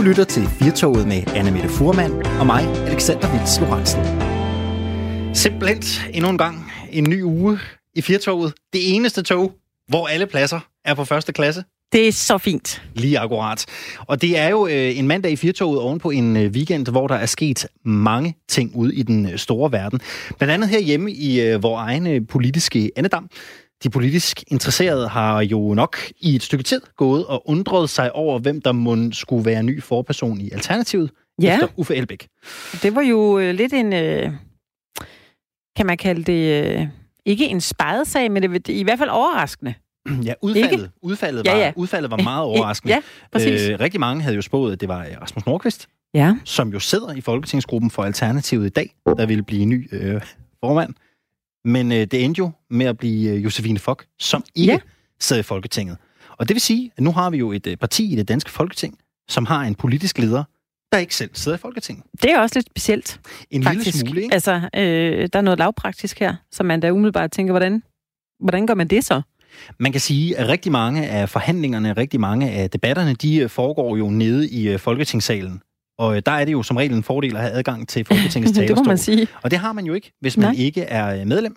Du lytter til Firtoget med Anne Mette Furman og mig, Alexander Vils Lorentzen. Simpelthen endnu en gang en ny uge i Firtoget. Det eneste tog, hvor alle pladser er på første klasse. Det er så fint. Lige akkurat. Og det er jo øh, en mandag i Firtoget oven på en øh, weekend, hvor der er sket mange ting ude i den øh, store verden. Blandt andet herhjemme i øh, vores egen politiske andedam. De politisk interesserede har jo nok i et stykke tid gået og undret sig over, hvem der må skulle være ny forperson i Alternativet Ja. efter Uffe Elbæk. Det var jo øh, lidt en, øh, kan man kalde det, øh, ikke en sag, men det var i hvert fald overraskende. Ja, udfaldet, udfaldet, Ja, var, ja. udfaldet var meget overraskende. Ja, præcis. Øh, rigtig mange havde jo spået, at det var Rasmus Nordqvist, Ja. som jo sidder i Folketingsgruppen for Alternativet i dag, der ville blive ny øh, formand. Men øh, det endte jo med at blive øh, Josefine Fock, som ikke Ja. sidder i Folketinget. Og det vil sige, at nu har vi jo et øh, parti i det danske Folketing, som har en politisk leder, der ikke selv sidder i Folketinget. Det er også lidt specielt, En faktisk. lille smule, ikke? Altså, øh, der er noget lavpraktisk her, som man da umiddelbart tænker, hvordan, hvordan gør man det så? Man kan sige, at rigtig mange af forhandlingerne, rigtig mange af debatterne, de øh, foregår jo nede i øh, Folketingssalen. Og øh, der er det jo som regel en fordel at have adgang til Folketingets det må talerstol. man sige. Og det har man jo ikke, hvis man Nej. ikke er øh, medlem.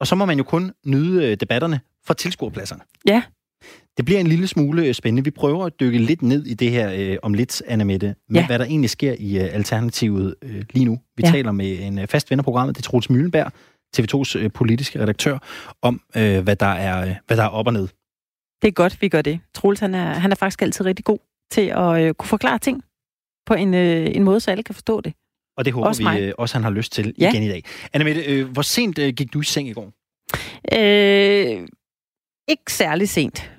Og så må man jo kun nyde øh, debatterne fra tilskuerpladserne. Ja. Det bliver en lille smule spændende. Vi prøver at dykke lidt ned i det her øh, om lidt, Anna Mette, med Ja. hvad der egentlig sker i øh, Alternativet øh, lige nu. Vi Ja. taler med en øh, fast ven af programmet, det er Troels Møllenberg, TV2's øh, politiske redaktør, om øh, hvad, der er, øh, hvad der er op og ned. Det er godt, vi gør det. Troels, han er, han er faktisk altid rigtig god til at øh, kunne forklare ting på en, øh, en måde, så alle kan forstå det. Og det håber Også vi mig. øh, også, han har lyst til Ja. igen i dag. Anna Mette, øh, hvor sent øh, gik du i seng i går? Øh, ikke særlig sent.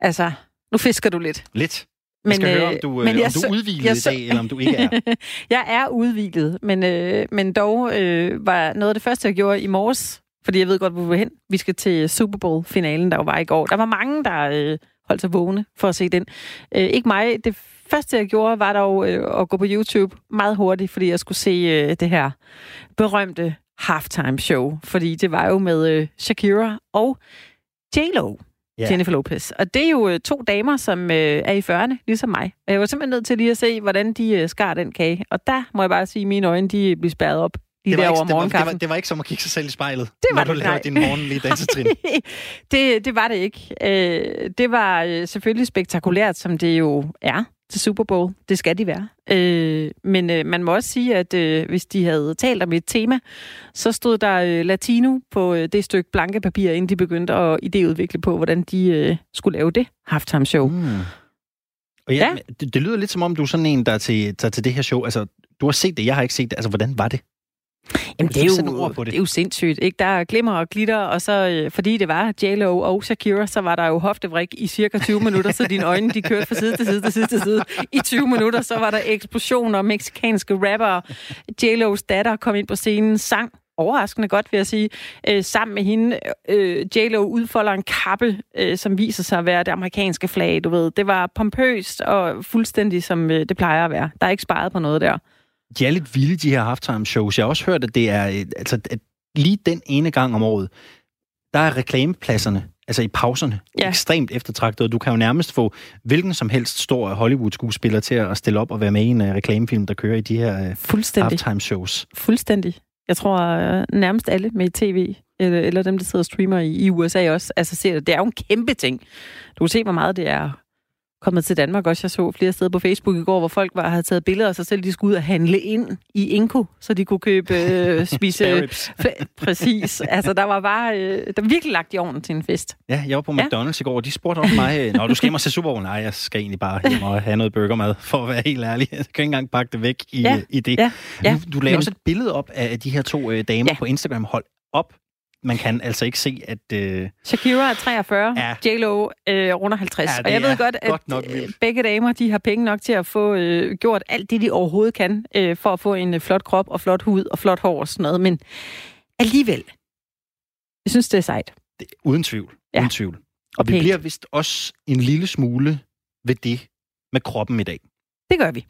Altså, nu fisker du lidt. Lidt. Jeg skal høre, om du, øh, om du er udhvilet jeg i dag, eller om du ikke er. jeg er udviklet, men, øh, men dog øh, var noget af det første, jeg gjorde i morges, fordi jeg ved godt, hvor vi vil hen. Vi skal til Super Bowl-finalen, der jo var i går. Der var mange, der øh, holdt sig vågne for at se den. Øh, ikke mig. Det første, jeg gjorde, var dog øh, at gå på YouTube meget hurtigt, fordi jeg skulle se øh, det her berømte halftime show. Fordi det var jo med øh, Shakira og J-Lo. Ja. Jennifer Lopez. Og det er jo øh, to damer, som øh, er i 40'erne, ligesom mig. Og jeg var simpelthen nødt til lige at se, hvordan de øh, skar den kage. Og der må jeg bare sige, at mine øjne de blev spærret op lige Det var, der ikke, over det, var, det, var, det var ikke som at kigge sig selv i spejlet, Det var når du det, laver nej. din morgenlige dansetrin. det, det var det ikke. Øh, det var øh, selvfølgelig spektakulært, som det jo er til Super Bowl. Det skal de være. Øh, men øh, man må også sige, at øh, hvis de havde talt om et tema, så stod der øh, latino på øh, det stykke blanke papir, inden de begyndte at idéudvikle på, hvordan de øh, skulle lave det halftime show. Mm. Og ja, Ja. Det, det lyder lidt som om, du er sådan en, der er til, til det her show. Altså, du har set det, jeg har ikke set det. Altså, hvordan var det? Jamen, det er, jo, det. det er jo sindssygt. Ikke? Der er glimmer og glitter, og så øh, fordi det var J-Lo og Shakira, så var der jo hoftevrik i cirka 20 minutter, så dine øjne de kørte fra side til side til side til side. I 20 minutter, så var der eksplosioner, meksikanske rappere. J-Los datter kom ind på scenen, sang overraskende godt, vil jeg sige. Øh, sammen med hende, øh, J-Lo udfolder en kappe, øh, som viser sig at være det amerikanske flag, du ved. Det var pompøst og fuldstændig, som øh, det plejer at være. Der er ikke sparet på noget der. De er lidt vilde, de her halftime shows. Jeg har også hørt, at det er... øh, Altså, at lige den ene gang om året, der er reklamepladserne, altså i pauserne, ja. Ekstremt eftertragtet. Og Du kan jo nærmest få hvilken som helst stor Hollywood-skuespiller til at stille op og være med i en uh, reklamefilm, der kører i de her uh, Fuldstændig. halftime shows. Fuldstændig. Jeg tror øh, nærmest alle med i tv, eller, eller dem, der sidder og streamer i, i USA også, altså ser det. Det er jo en kæmpe ting. Du kan se, hvor meget det er kommet til Danmark også. Jeg så flere steder på Facebook i går, hvor folk var, havde taget billeder af sig selv, de skulle ud og handle ind i Inko, så de kunne købe, øh, spise... Præcis. Altså, der var bare... Øh, der var virkelig lagt i ovnen til en fest. Ja, jeg var på Ja. McDonald's i går, og de spurgte også mig, Nå, du skal hjem og se Super Bowl. Nej, jeg skal egentlig bare hjem og have noget burgermad, for at være helt ærlig. Jeg kan ikke engang pakke det væk i, Ja, i det. ja, ja. Du, du laver Men- også et billede op af de her to øh, damer Ja. på Instagram. Hold op. Man kan altså ikke se, at... Øh, Shakira er 43, Ja. J-Lo øh, runder 50. Ja, og jeg ved godt, at godt nok øh, vildt. begge damer de har penge nok til at få øh, gjort alt det, de overhovedet kan, øh, for at få en øh, flot krop og flot hud og flot hår og sådan noget. Men alligevel, jeg synes, det er sejt. det, uden tvivl. Ja. Uden tvivl. Og, Og vi pænt. bliver vist også en lille smule ved det med kroppen i dag. Det gør vi.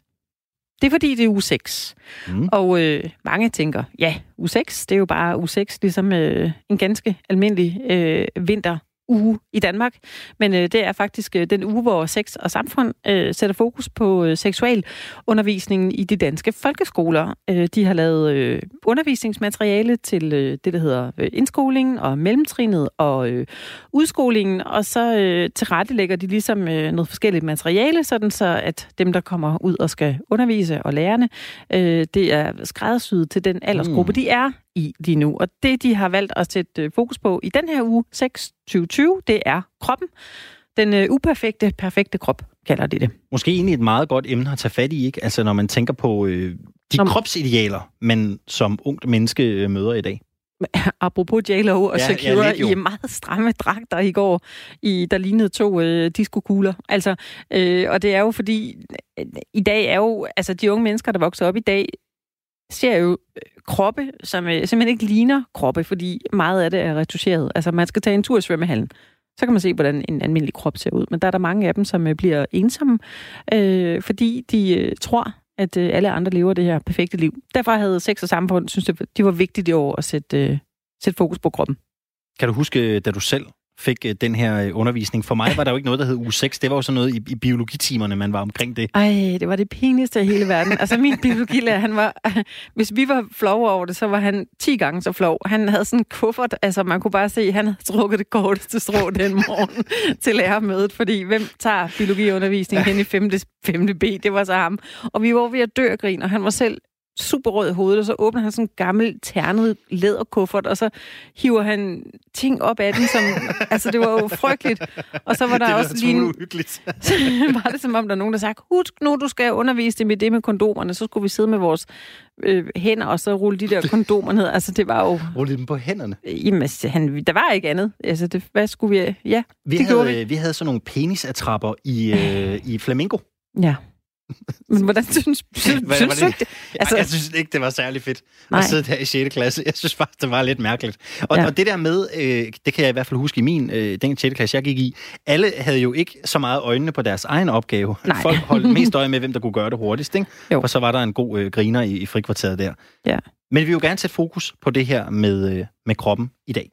Det er fordi, det er uge 6. Mm. Og øh, mange tænker, ja, uge 6, det er jo bare uge 6, ligesom øh, en ganske almindelig øh, vinter uge i Danmark, men øh, det er faktisk øh, den uge, hvor sex og samfund øh, sætter fokus på øh, seksuel undervisningen i de danske folkeskoler. Øh, de har lavet øh, undervisningsmateriale til øh, det, der hedder øh, indskolingen og mellemtrinet og øh, udskolingen, og så øh, tilrettelægger de ligesom øh, noget forskelligt materiale, sådan så at dem, der kommer ud og skal undervise og lærerne, øh, det er skræddersyet til den aldersgruppe, mm. de er i lige nu. Og det, de har valgt at sætte øh, fokus på i den her uge, 6-2020, det er kroppen. Den øh, uperfekte, perfekte krop, kalder de det. Måske egentlig et meget godt emne at tage fat i, ikke? Altså når man tænker på øh, de Som... kropsidealer, man som ungt menneske øh, møder i dag. Apropos J-Lo og ja, Shakira ja, i meget stramme dragter i går, i, der lignede to øh, diskokugler. Altså, øh, og det er jo fordi, øh, i dag er jo, altså de unge mennesker, der vokser op i dag, ser jo øh, kroppe, som øh, simpelthen ikke ligner kroppe, fordi meget af det er retuscheret. Altså, man skal tage en tur i svømmehallen. Så kan man se, hvordan en almindelig krop ser ud. Men der er der mange af dem, som øh, bliver ensomme, øh, fordi de øh, tror, at øh, alle andre lever det her perfekte liv. Derfor havde sex og samfund, synes det, de var vigtigt i år at sætte, øh, sætte fokus på kroppen. Kan du huske, øh, da du selv fik øh, den her øh, undervisning. For mig var der jo ikke noget, der hed uge 6. Det var jo sådan noget i, i biologitimerne, man var omkring det. Ej, det var det pinligste i hele verden. Altså min biologilærer, han var... Hvis vi var flove over det, så var han 10 gange så flov. Han havde sådan en kuffert, altså man kunne bare se, at han havde trukket det korteste strå den morgen til lærermødet, fordi hvem tager biologiundervisning hen i 5. 5. B? Det var så ham. Og vi var ved at dø og grin, og han var selv super rød i hovedet, og så åbner han sådan en gammel, ternet læderkuffert, og så hiver han ting op af den, som... altså, det var jo frygteligt. Og så var der det også lige... uhyggeligt. var det som om, der er nogen, der sagde, husk nu, du skal undervise dem i det med kondomerne, så skulle vi sidde med vores øh, hænder, og så rulle de der kondomer ned. Altså, det var jo... Rulle dem på hænderne? Jamen, altså, han, der var ikke andet. Altså, det, hvad skulle vi... Ja, vi det havde, vi. vi havde sådan nogle penisattrapper i, øh, i flamingo. Ja. Men hvordan synes, synes, Hvad, synes du det? Altså, jeg synes ikke, det var særlig fedt nej. at sidde der i 6. klasse. Jeg synes faktisk, det var lidt mærkeligt. Og, ja. og det der med, øh, det kan jeg i hvert fald huske i min, øh, den 6. klasse, jeg gik i, alle havde jo ikke så meget øjnene på deres egen opgave. Nej. Folk holdt mest øje med, hvem der kunne gøre det hurtigst. Ikke? Jo. Og så var der en god øh, griner i, i frikvarteret der. Ja. Men vi vil jo gerne sætte fokus på det her med, øh, med kroppen i dag.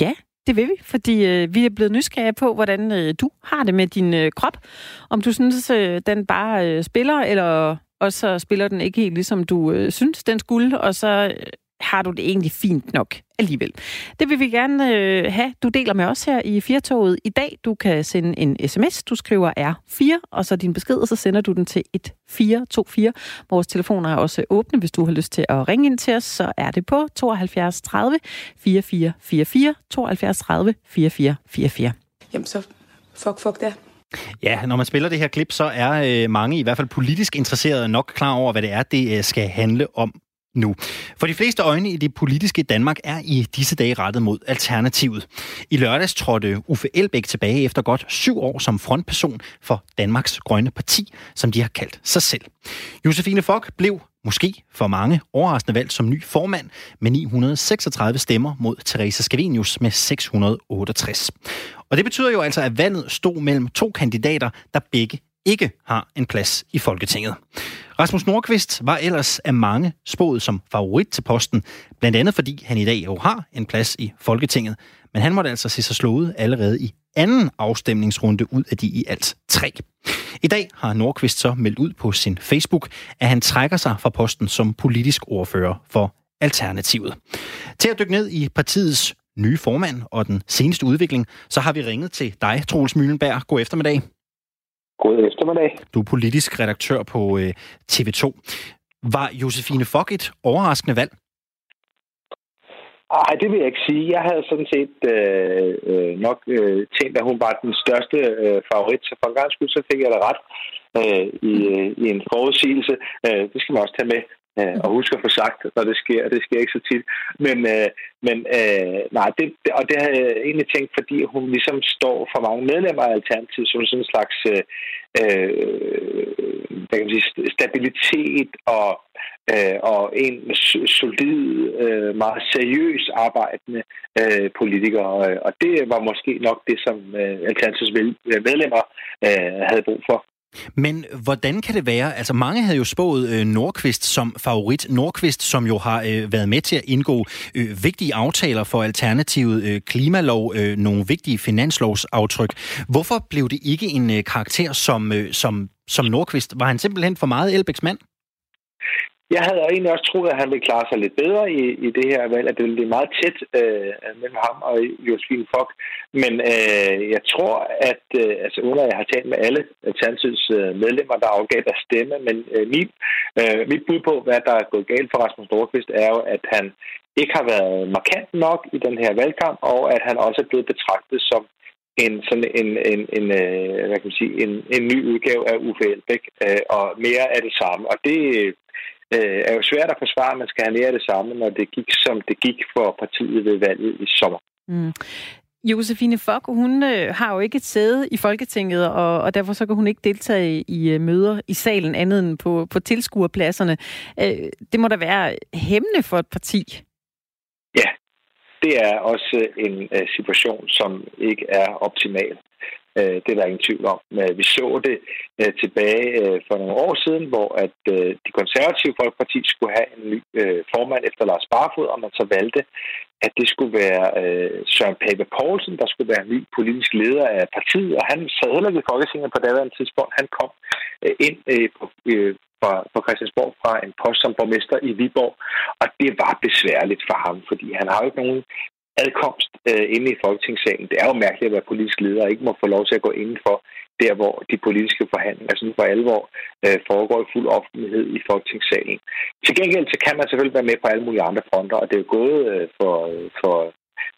Ja, det vil vi, fordi øh, vi er blevet nysgerrige på, hvordan øh, du har det med din øh, krop. Om du synes, øh, den bare øh, spiller, eller også spiller den ikke helt ligesom du øh, synes, den skulle, og så øh, har du det egentlig fint nok alligevel. Det vil vi gerne øh, have. Du deler med os her i Firtoget i dag. Du kan sende en sms. Du skriver R4, og så din besked, og så sender du den til 1424. Vores telefoner er også åbne. Hvis du har lyst til at ringe ind til os, så er det på 72 30 4444, 72 30 4444. Jamen så fuck, fuck det. Ja, når man spiller det her klip, så er øh, mange, i hvert fald politisk interesserede, nok klar over, hvad det er, det øh, skal handle om nu. For de fleste øjne i det politiske Danmark er i disse dage rettet mod Alternativet. I lørdags trådte Uffe Elbæk tilbage efter godt syv år som frontperson for Danmarks Grønne Parti, som de har kaldt sig selv. Josefine Fock blev måske for mange overraskende valgt som ny formand med 936 stemmer mod Teresa Scavenius med 668. Og det betyder jo altså, at valget stod mellem to kandidater, der begge ikke har en plads i Folketinget. Rasmus Nordqvist var ellers af mange spået som favorit til posten, blandt andet fordi han i dag jo har en plads i Folketinget. Men han måtte altså se sig slået allerede i anden afstemningsrunde ud af de i alt tre. I dag har Nordqvist så meldt ud på sin Facebook, at han trækker sig fra posten som politisk ordfører for Alternativet. Til at dykke ned i partiets nye formand og den seneste udvikling, så har vi ringet til dig, Troels Møllenberg. God eftermiddag. God eftermiddag. Du er politisk redaktør på øh, TV2. Var Josefine Fock et overraskende valg? Nej, det vil jeg ikke sige. Jeg havde sådan set øh, øh, nok øh, tænkt, at hun var den største øh, favorit. Så for en gang skyld, så fik jeg det ret øh, i, øh, i en forudsigelse. Øh, det skal man også tage med øh, og husk at få sagt, når det sker. Det sker ikke så tit. Men, øh, men øh, nej, det, og det har jeg egentlig tænkt, fordi hun ligesom står for mange medlemmer af Alternativet som sådan en slags øh, øh, hvad kan man sige, stabilitet og, øh, og en solid, øh, meget seriøs arbejdende øh, politiker. Og det var måske nok det, som øh, Alternativets medlemmer øh, havde brug for. Men hvordan kan det være? Altså mange havde jo spået øh, Nordqvist som favorit. Nordqvist, som jo har øh, været med til at indgå øh, vigtige aftaler for Alternativet, øh, klimalov, øh, nogle vigtige finanslovsaftryk. Hvorfor blev det ikke en øh, karakter som, øh, som, som Nordqvist? Var han simpelthen for meget Elbæks mand? Jeg havde egentlig også troet, at han ville klare sig lidt bedre i, i det her valg, at det ville blive meget tæt øh, mellem ham og Josefine Fock. Men øh, jeg tror, at, øh, altså uden at jeg har talt med alle Alternativets øh, medlemmer, der afgav deres stemme, men øh, mit, øh, mit bud på, hvad der er gået galt for Rasmus Nordqvist, er jo, at han ikke har været markant nok i den her valgkamp, og at han også er blevet betragtet som en sådan en, en, en, øh, hvad kan man sige, en, en ny udgave af Uffe Elbæk, øh, og mere af det samme. Og det, øh, er jo svært at forsvare, at man skal have mere af det samme, når det gik, som det gik for partiet ved valget i sommer. Mm. Josefine Fock, hun øh, har jo ikke et sæde i Folketinget, og, og derfor så kan hun ikke deltage i øh, møder i salen andet end på, på tilskuerpladserne. Øh, det må da være hæmmende for et parti. Det er også øh, en øh, situation, som ikke er optimal. Øh, det er der ingen tvivl om. Vi så det tilbage for nogle år siden, hvor at de konservative folkeparti skulle have en ny formand efter Lars Barfod, og man så valgte, at det skulle være Søren Pape Poulsen, der skulle være ny politisk leder af partiet, og han sad heller ikke i Folketinget på daværende tidspunkt. Han kom ind på, fra, på Christiansborg fra en post som borgmester i Viborg, og det var besværligt for ham, fordi han har jo ikke nogen adkomst øh, inde i Folketingssalen. Det er jo mærkeligt at være politisk leder og ikke må få lov til at gå indenfor der, hvor de politiske forhandlinger sådan for alvor øh, foregår i fuld offentlighed i Folketingssalen. Til gengæld så kan man selvfølgelig være med på alle mulige andre fronter, og det er jo gået øh, for, øh, for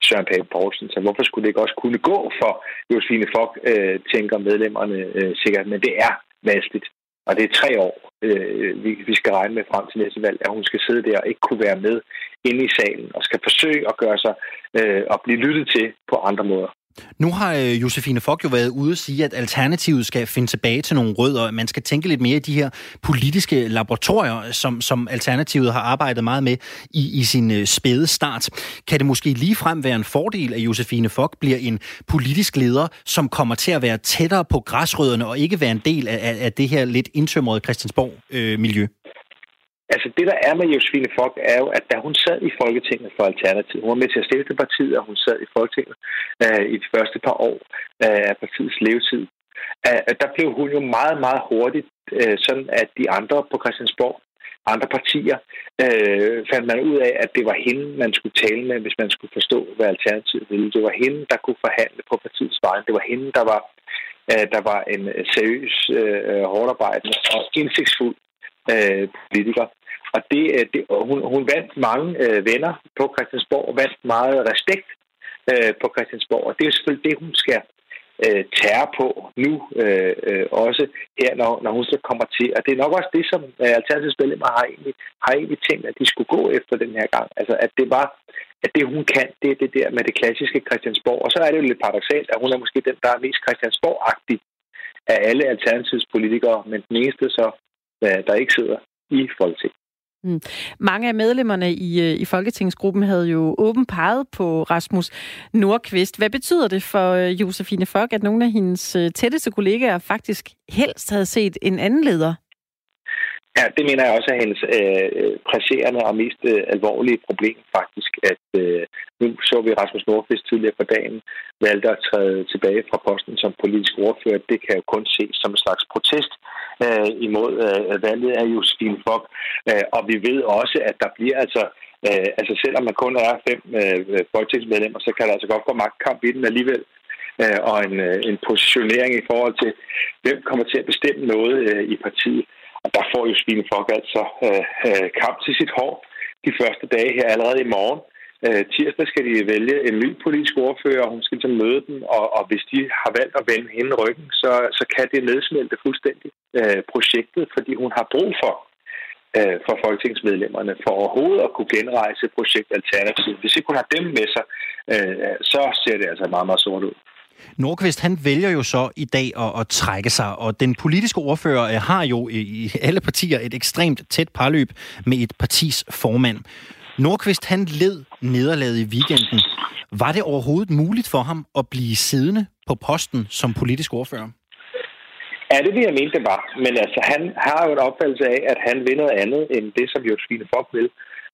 Søren Pape Poulsen, så hvorfor skulle det ikke også kunne gå for Josefine Fock, øh, tænker medlemmerne øh, sikkert, men det er vanskeligt. Og det er tre år, øh, vi, vi skal regne med frem til næste valg, at hun skal sidde der og ikke kunne være med inde i salen, og skal forsøge at gøre sig øh, og blive lyttet til på andre måder. Nu har øh, Josefine Fock jo været ude og sige, at Alternativet skal finde tilbage til nogle rødder. Man skal tænke lidt mere i de her politiske laboratorier, som, som Alternativet har arbejdet meget med i, i sin øh, spæde start. Kan det måske lige frem være en fordel, at Josefine Fock bliver en politisk leder, som kommer til at være tættere på græsrødderne og ikke være en del af, af det her lidt indtømrede Christiansborg-miljø? Øh, Altså det, der er med Josefine Fock, er jo, at da hun sad i Folketinget for Alternativet, hun var med til at stifte partiet, og hun sad i Folketinget øh, i de første par år øh, af partiets levetid, øh, øh, der blev hun jo meget, meget hurtigt, øh, sådan at de andre på Christiansborg, andre partier, øh, fandt man ud af, at det var hende, man skulle tale med, hvis man skulle forstå, hvad Alternativet ville. Det var hende, der kunne forhandle på partiets vegne. Det var hende, der var, øh, der var en seriøs, øh, uh, hårdarbejdende og indsigtsfuld øh, politiker. Og det, øh, det, hun, hun vandt mange øh, venner på Christiansborg og vandt meget respekt øh, på Christiansborg. Og det er selvfølgelig det, hun skal øh, tære på nu, øh, øh, også her, når, når hun så kommer til. Og det er nok også det, som øh, Alternativets medlemmer har egentlig, har egentlig tænkt, at de skulle gå efter den her gang. Altså, at det var, at det hun kan, det er det der med det klassiske Christiansborg. Og så er det jo lidt paradoxalt, at hun er måske den, der er mest Christiansborg-agtig af alle Alternativets politikere, men den eneste så, øh, der ikke sidder i Folketinget. Mm. Mange af medlemmerne i, øh, i Folketingsgruppen havde jo åben peget på Rasmus Nordqvist. Hvad betyder det for øh, Josefine Fock, at nogle af hendes øh, tætteste kollegaer faktisk helst havde set en anden leder? Ja, det mener jeg også er hendes øh, presserende og mest øh, alvorlige problem faktisk, at øh, nu så vi Rasmus Nordqvist tidligere på dagen valgte at træde tilbage fra posten som politisk ordfører. Det kan jo kun ses som en slags protest øh, imod øh, valget af Josefine Fock. Øh, og vi ved også, at der bliver altså Øh, altså selvom man kun er fem øh, folketingsmedlemmer, så kan der altså godt gå magtkamp i den alligevel. Øh, og en, øh, en positionering i forhold til, hvem kommer til at bestemme noget øh, i partiet. Og der får jo Svine Fock altså øh, øh, kamp til sit hår de første dage her allerede i morgen. Øh, tirsdag skal de vælge en ny politisk ordfører, og hun skal så møde dem, og, og hvis de har valgt at vende hende ryggen, så, så kan det nedsmelte fuldstændig øh, projektet, fordi hun har brug for øh, for folketingsmedlemmerne for overhovedet at kunne genrejse projektalternativet. Hvis ikke hun har dem med sig, øh, så ser det altså meget, meget sort ud. Nordqvist, han vælger jo så i dag at, at trække sig, og den politiske ordfører øh, har jo i alle partier et ekstremt tæt parløb med et partis formand. Nordqvist, han led nederlaget i weekenden. Var det overhovedet muligt for ham at blive siddende på posten som politisk ordfører? Ja, det vil jeg mene, det var. Men altså, han har jo en opfattelse af, at han vil noget andet end det, som Josefine Fock vil.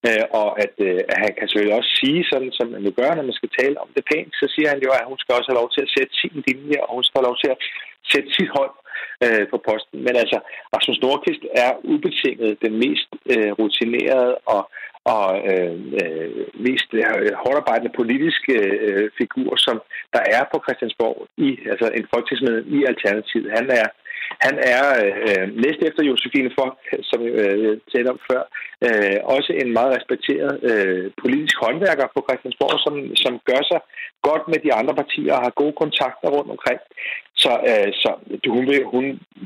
Øh, og at, øh, at han kan selvfølgelig også sige, sådan som man nu gør, når man skal tale om det pænt, så siger han jo, at hun skal også have lov til at sætte sin linje, og hun skal have lov til at sætte sit hold øh, på posten. Men altså, Rasmus Nordqvist er ubetinget den mest øh, rutinerede og og øh, øh, mest øh, hårdarbejdende politiske øh, figur, som der er på Christiansborg, i altså en folketingsmedlem i Alternativet. Han er han er øh, næst efter Josefine Fock, som øh, jeg øh, talte om før, øh, også en meget respekteret øh, politisk håndværker på Christiansborg, som, som gør sig godt med de andre partier og har gode kontakter rundt omkring. Så, øh, så hun, vil, hun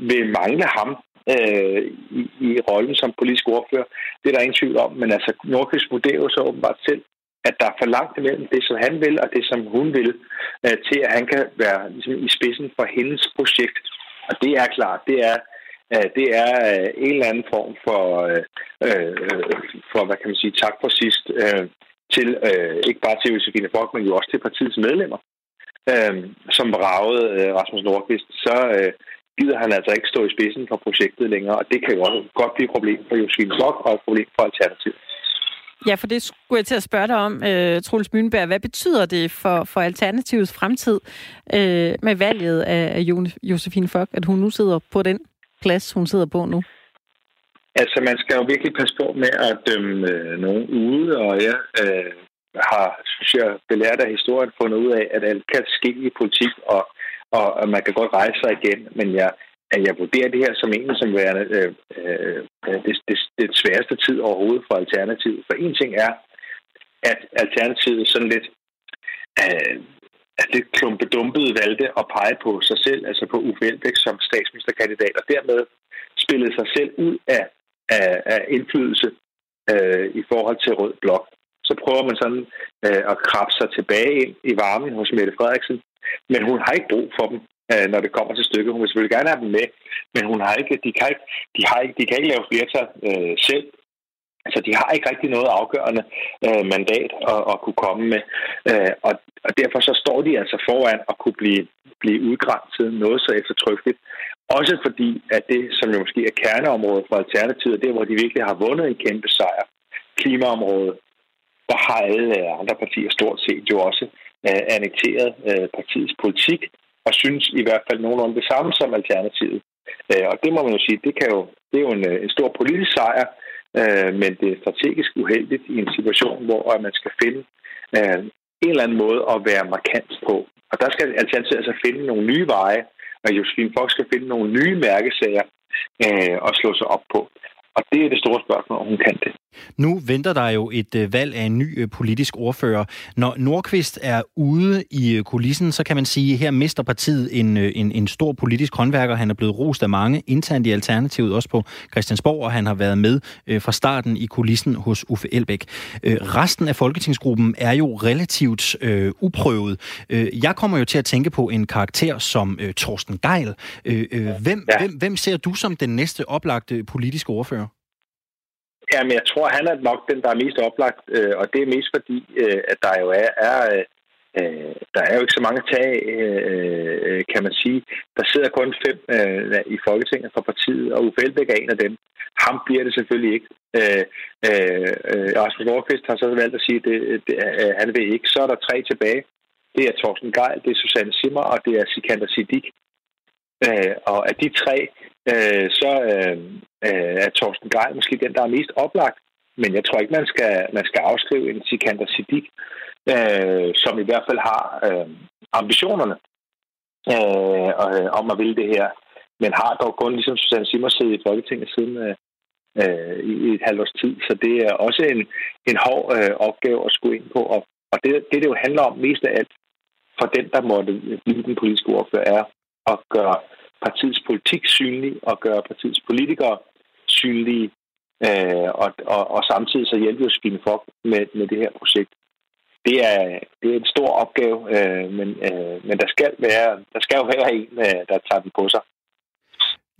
vil mangle ham øh, i, i rollen som politisk ordfører. Det er der ingen tvivl om, men altså Nordqvist vurderer jo så åbenbart selv, at der er for langt imellem det, som han vil, og det, som hun vil, øh, til at han kan være ligesom, i spidsen for hendes projekt. Og det er klart, det er, øh, det er øh, en eller anden form for, øh, øh for hvad kan man sige, tak for sidst, øh, til øh, ikke bare til Josefine Fock, men jo også til partiets medlemmer, øh, som ragede øh, Rasmus Nordqvist, så, øh, gider han altså ikke stå i spidsen for projektet længere, og det kan jo godt blive et problem for Josefine Blok og et problem for Alternativet. Ja, for det skulle jeg til at spørge dig om, uh, Troels Mønberg. Hvad betyder det for, for Alternativets fremtid uh, med valget af Josefine Fock, at hun nu sidder på den plads, hun sidder på nu? Altså, man skal jo virkelig passe på med at dømme øh, nogen ude, og jeg øh, har, synes jeg, belært af historien fundet ud af, at alt kan ske i politik, og og, man kan godt rejse sig igen, men jeg, at jeg vurderer det her som en som værende øh, øh, det, det, det sværeste tid overhovedet for Alternativet. For en ting er, at Alternativet sådan lidt øh, at det klumpedumpede valgte at pege på sig selv, altså på Uffe Elbæk som statsministerkandidat, og dermed spillede sig selv ud af, af, af indflydelse øh, i forhold til Rød Blok. Så prøver man sådan øh, at krabbe sig tilbage ind i varmen hos Mette Frederiksen, men hun har ikke brug for dem, øh, når det kommer til stykket. Hun vil selvfølgelig gerne have dem med, men hun har ikke, de, kan ikke, de, har ikke, de kan ikke lave flertal øh, selv. Så de har ikke rigtig noget afgørende øh, mandat at, at kunne komme med. Øh, og, og derfor så står de altså foran at kunne blive, blive udgrænset noget så eftertrykkeligt. Også fordi, at det, som jo måske er kerneområdet for Alternativet, det er, hvor de virkelig har vundet en kæmpe sejr, klimaområdet, der har alle andre partier stort set jo også øh, annekteret øh, partiets politik, og synes i hvert fald nogenlunde det samme som Alternativet. Øh, og det må man jo sige, det, kan jo, det er jo en, øh, en stor politisk sejr, øh, men det er strategisk uheldigt i en situation, hvor man skal finde øh, en eller anden måde at være markant på. Og der skal Alternativet altså finde nogle nye veje, og Josefine Fox skal finde nogle nye mærkesager øh, at slå sig op på. Og det er det store spørgsmål, om hun kan det. Nu venter der jo et øh, valg af en ny øh, politisk ordfører. Når Nordqvist er ude i øh, kulissen, så kan man sige, at her mister partiet en, en, en stor politisk håndværker. Han er blevet rost af mange internt i Alternativet, også på Christiansborg, og han har været med fra starten i kulissen hos Uffe Elbæk. Resten af folketingsgruppen er jo relativt øh, uprøvet. Jeg kommer jo til at tænke på en karakter som øh, Torsten Geil. Øh, hvem, ja. hvem, hvem ser du som den næste oplagte politiske ordfører? Jamen, jeg tror, han er nok den, der er mest oplagt, øh, og det er mest fordi, øh, at der jo er, er øh, øh der er jo ikke så mange tag, øh, øh, kan man sige. Der sidder kun fem øh, i Folketinget fra partiet, og Uffe Elbæk er en af dem. Ham bliver det selvfølgelig ikke. Øh, øh, øh Rasmus Nordqvist har så valgt at sige, at det, det, øh, han vil ikke. Så er der tre tilbage. Det er Thorsten Geil, det er Susanne Simmer, og det er Sikander Siddiq. Øh, og af de tre, øh, så øh, øh er Torsten Geil måske den, der er mest oplagt. Men jeg tror ikke, man skal, man skal afskrive en Sikander Siddiq, øh, som i hvert fald har øh, ambitionerne øh, øh om at ville det her. Men har dog kun, ligesom Susanne Simmer, siddet i Folketinget siden øh, øh, i et halvt års tid. Så det er også en, en hård øh, opgave at skulle ind på. Og, og det, det, det jo handler om mest af alt, for den, der måtte blive den politiske ordfører, er at gøre partiets politik synlig og gøre partiets politikere synlige, øh, og, og, og samtidig så hjælpe Josefine Fock med, med det her projekt. Det er, det er en stor opgave, øh, men, øh, men der, skal være, der skal jo være en, øh, der tager den på sig.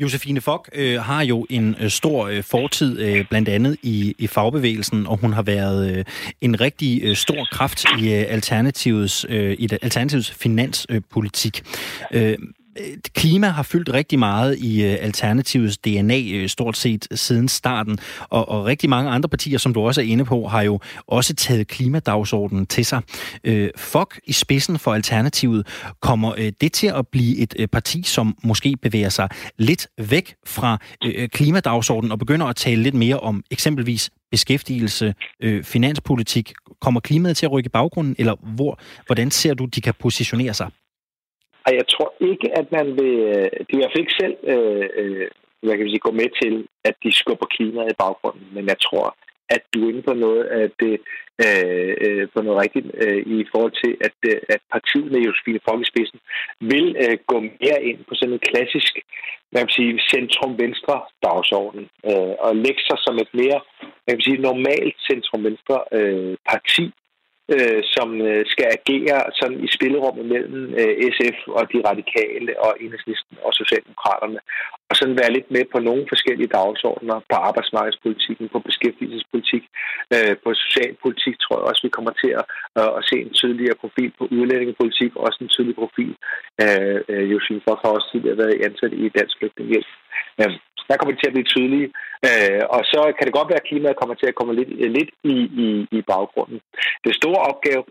Josefine Fock øh, har jo en øh, stor øh, fortid, øh, blandt andet i, i fagbevægelsen, og hun har været øh, en rigtig øh, stor kraft i øh, Alternativets, øh, i Alternativets finanspolitik. Øh, Øh, klima har fyldt rigtig meget i øh, Alternativets DNA øh, stort set siden starten, og, og rigtig mange andre partier, som du også er inde på, har jo også taget klimadagsordenen til sig. Øh, Fok i spidsen for Alternativet, kommer øh, det til at blive et øh, parti, som måske bevæger sig lidt væk fra øh, klimadagsordenen og begynder at tale lidt mere om eksempelvis beskæftigelse, øh, finanspolitik? Kommer klimaet til at rykke i baggrunden, eller hvor, hvordan ser du, de kan positionere sig? Og jeg tror ikke, at man vil... Øh, det de er i hvert fald ikke selv øh, øh hvad kan vi sige, gå med til, at de skubber Kina i baggrunden. Men jeg tror, at du er inde på noget at det, øh, øh, på noget rigtigt øh, i forhold til, at, øh, at partiet med Josefine Fock i spidsen vil øh, gå mere ind på sådan en klassisk hvad kan sige, centrum-venstre dagsorden øh, og lægge sig som et mere hvad kan sige, normalt centrum-venstre øh, parti, øh, som øh, skal agere sådan i spillerummet mellem øh, SF og de radikale og enhedslisten og Socialdemokraterne. Og sådan være lidt med på nogle forskellige dagsordner på arbejdsmarkedspolitikken, på beskæftigelsespolitik, øh, på socialpolitik, tror jeg også, vi kommer til at, øh, at se en tydeligere profil på udlændingepolitik, også en tydelig profil. Øh, øh, Josefine Fock har også tidligere været ansat i Dansk Flygtninghjælp. Øh, der kommer de til at blive tydelige. Øh, og så kan det godt være, at klimaet kommer til at komme lidt, lidt i, i, i baggrunden. Det store opgave,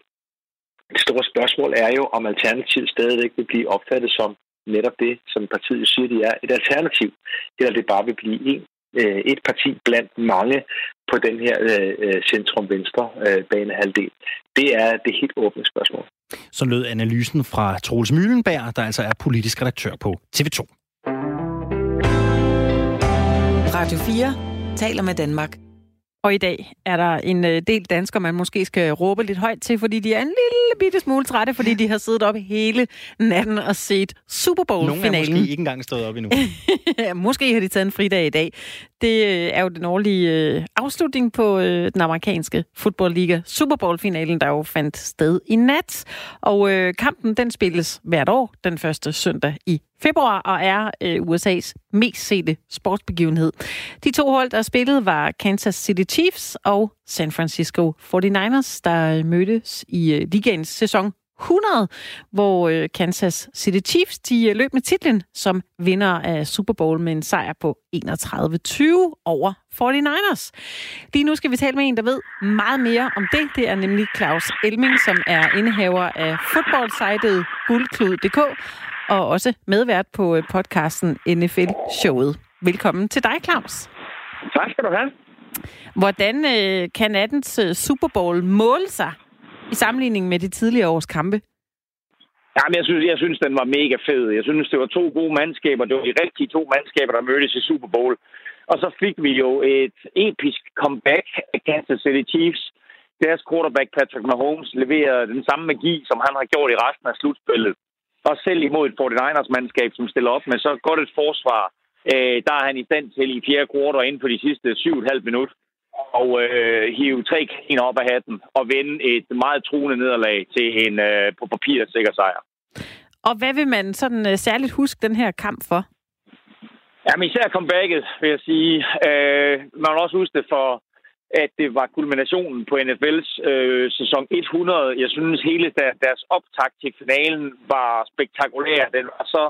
det store spørgsmål er jo, om Alternativet stadigvæk vil blive opfattet som netop det, som partiet siger, de er, et alternativ, eller det bare vil blive en, øh, et parti blandt mange på den her øh, centrum-venstre øh, banehalvdel. Det er det helt åbne spørgsmål. Så lød analysen fra Troels Møllenberg, der altså er politisk redaktør på TV2. Radio 4 taler med Danmark. Og i dag er der en øh, del danskere, man måske skal råbe lidt højt til, fordi de er en lille bitte smule trætte, fordi de har siddet op hele natten og set Super Bowl-finalen. Nogle er måske ikke engang stået op endnu. måske har de taget en fridag i dag. Det øh, er jo den årlige øh, afslutning på øh, den amerikanske fodboldliga Super Bowl-finalen, der jo fandt sted i nat. Og kampen, den spilles hvert år, den første søndag i februar og er USA's mest sete sportsbegivenhed. De to hold, der spillede, var Kansas City Chiefs og San Francisco 49ers, der mødtes i ligaens sæson 100, hvor øh, Kansas City Chiefs de øh, løb med titlen som vinder af Super Bowl med en sejr på 31-20 over 49ers. Lige nu skal vi tale med en, der ved meget mere om det. Det er nemlig Claus Elming, som er indehaver af fodboldsejtet guldklud.dk og også medvært på øh, podcasten NFL-showet. Velkommen til dig, Claus. Tak skal du have. Hvordan øh, kan nattens øh, Super Bowl måle sig i sammenligning med de tidligere års kampe? Jamen, jeg synes, jeg synes, den var mega fed. Jeg synes, det var to gode mandskaber. Det var de rigtige to mandskaber, der mødtes i Super Bowl. Og så fik vi jo et episk comeback af Kansas City Chiefs. Deres quarterback Patrick Mahomes leverede den samme magi, som han har gjort i resten af slutspillet og selv imod et 49ers mandskab, som stiller op med så godt et forsvar, øh, der er han i stand til i fjerde kvartal inden for de sidste 7,5 minutter og øh, hive tre kaniner op af hatten og vinde et meget truende nederlag til en øh, på papir sikker sejr. Og hvad vil man sådan øh, særligt huske den her kamp for? Jamen især comebacket, vil jeg sige. Øh, man vil også huske det for at det var kulminationen på NFL's øh, sæson 100. Jeg synes, hele der, deres optakt til finalen var spektakulær. Den var så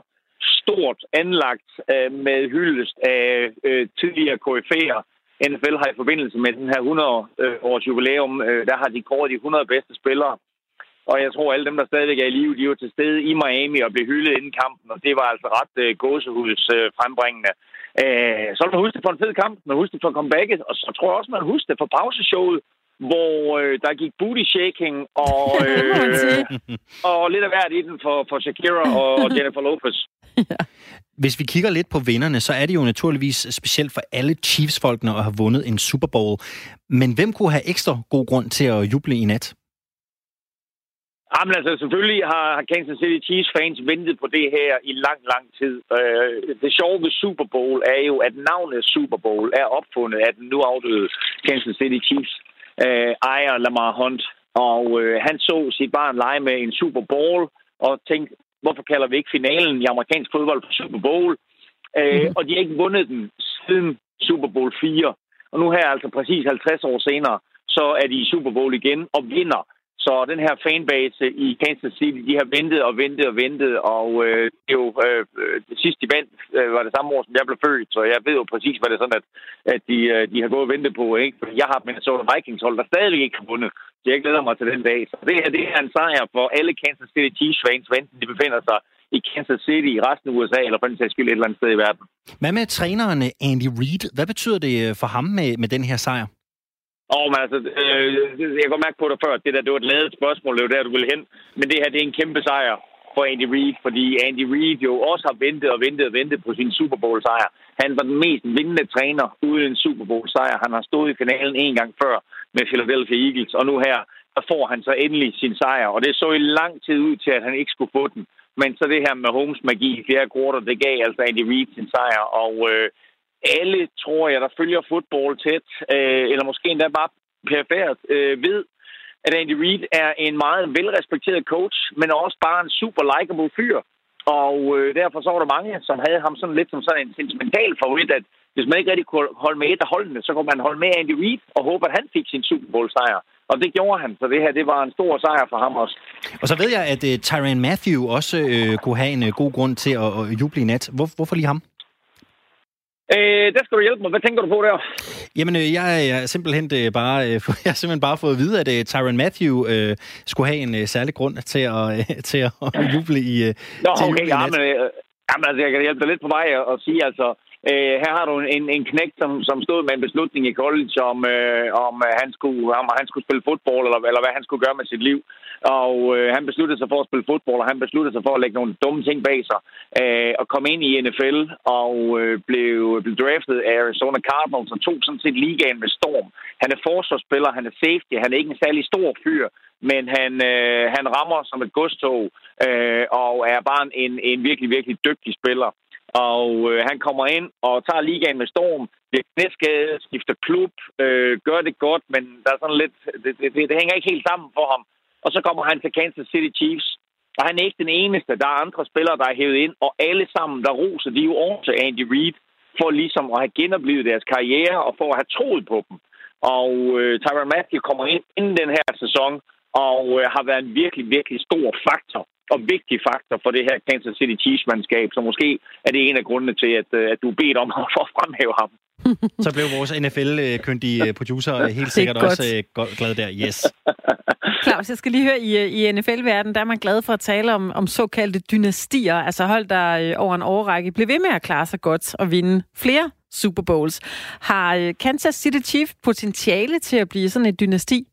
stort anlagt øh, med hyldest af øh, tidligere KF'er. NFL har i forbindelse med den her 100-års jubilæum, øh, der har de kåret de 100 bedste spillere. Og jeg tror, alle dem, der stadigvæk er i live, de var til stede i Miami og blev hyldet inden kampen, og det var altså ret øh, gåsehuds øh, frembringende. Øh, så vil man huske det for en fed kamp, man husker det for comebacket, og så tror jeg også, man husker det for pauseshowet, hvor øh, der gik booty shaking og, øh, og lidt af hvert i den for, for Shakira og, og Jennifer Lopez. Hvis vi kigger lidt på vinderne, så er det jo naturligvis specielt for alle Chiefs-folkene at have vundet en Super Bowl. Men hvem kunne have ekstra god grund til at juble i nat? Jamen altså, selvfølgelig har, har Kansas City Chiefs fans ventet på det her i lang, lang tid. Øh, det sjove ved Super Bowl er jo, at navnet Super Bowl er opfundet af den nu afdøde Kansas City Chiefs øh, ejer Lamar Hunt. Og øh, han så sit barn lege med en Super Bowl og tænkte, hvorfor kalder vi ikke finalen i amerikansk fodbold for Super Bowl? Øh, mm. Og de har ikke vundet den siden Super Bowl 4. Og nu her, altså præcis 50 år senere, så er de i Super Bowl igen og vinder så den her fanbase i Kansas City, de har ventet og ventet og ventet, og øh, det er jo øh, det sidste de vandt, øh, var det samme år, som jeg blev født, så jeg ved jo præcis, hvad det er sådan, at, at de, øh, de har gået og ventet på. Ikke? Fordi jeg har Minnesota Vikings hold, der stadig ikke har vundet. Så jeg glæder mig til den dag. Så det her det er en sejr for alle Kansas City Chiefs fans, enten de befinder sig i Kansas City, i resten af USA, eller for den sags skyld et eller andet sted i verden. Hvad med træneren øh, Andy Reid? Hvad betyder det øh, for ham med, med den her sejr? Åh, oh, men altså, øh, jeg kan mærke på dig før, at det der det var et lavet spørgsmål, det var der, du ville hen. Men det her, det er en kæmpe sejr for Andy Reid, fordi Andy Reid jo også har ventet og ventet og ventet på sin Super Bowl-sejr. Han var den mest vindende træner uden en Super Bowl-sejr. Han har stået i finalen en gang før med Philadelphia Eagles, og nu her, der får han så endelig sin sejr. Og det så i lang tid ud til, at han ikke skulle få den. Men så det her med Holmes magi i fjerde kvartal, det gav altså Andy Reid sin sejr, og øh, alle, tror jeg, der følger fodbold tæt, øh, eller måske endda bare perifært, øh, ved, at Andy Reid er en meget velrespekteret coach, men også bare en super likable fyr. Og øh, derfor så var der mange, som havde ham sådan lidt som sådan en sentimental favorit, at hvis man ikke rigtig kunne holde med et af holdene, så kunne man holde med Andy Reid og håbe, at han fik sin Super Bowl-sejr. Og det gjorde han, så det her det var en stor sejr for ham også. Og så ved jeg, at uh, Tyrann Matthew også uh, kunne have en uh, god grund til at uh, juble i nat. Hvor, hvorfor lige ham? Øh, der skal du hjælpe mig. Hvad tænker du på der? Jamen, øh, jeg, jeg er simpelthen øh, bare, øh, jeg har simpelthen bare fået at vide, at øh, Tyron Matthew øh, skulle have en øh, særlig grund til at, øh, til at juble i øh, Nå, til okay, juble i ja, nat. men, øh, jamen, altså, jeg kan hjælpe dig lidt på vej og sige, altså, øh, her har du en, en knægt, som, som stod med en beslutning i college, om, øh, om, øh, han skulle, om han skulle spille fodbold, eller, eller hvad han skulle gøre med sit liv. Og øh, han besluttede sig for at spille fodbold, og han besluttede sig for at lægge nogle dumme ting bag sig, øh, og komme ind i NFL, og øh, blev, blev draftet af Arizona Cardinals, og tog sådan set ligaen med storm. Han er forsvarsspiller, han er safety, han er ikke en særlig stor fyr, men han, øh, han rammer som et godstog, øh, og er bare en, en virkelig, virkelig dygtig spiller. Og øh, han kommer ind og tager ligaen med storm, bliver knæskadet, skifter klub, øh, gør det godt, men der er sådan lidt, det, det, det hænger ikke helt sammen for ham. Og så kommer han til Kansas City Chiefs, og han er ikke den eneste. Der er andre spillere, der er hævet ind, og alle sammen, der roser de jo over til Andy Reid, for ligesom at have genoplevet deres karriere, og for at have troet på dem. Og øh, Tyron Matthew kommer ind inden den her sæson, og øh, har været en virkelig, virkelig stor faktor og vigtig faktor for det her Kansas City Chiefs-mandskab, så måske er det en af grundene til, at, øh, at du er bedt om at få fremhæve ham. Så blev vores NFL-kyndige producer helt sikkert også øh, glad der. Yes. Claus, jeg skal lige høre, i, i NFL-verdenen, der er man glad for at tale om, om såkaldte dynastier, altså hold, der øh, over en årrække blev ved med at klare sig godt og vinde flere Super Bowls. Har øh, Kansas City Chiefs potentiale til at blive sådan et dynasti?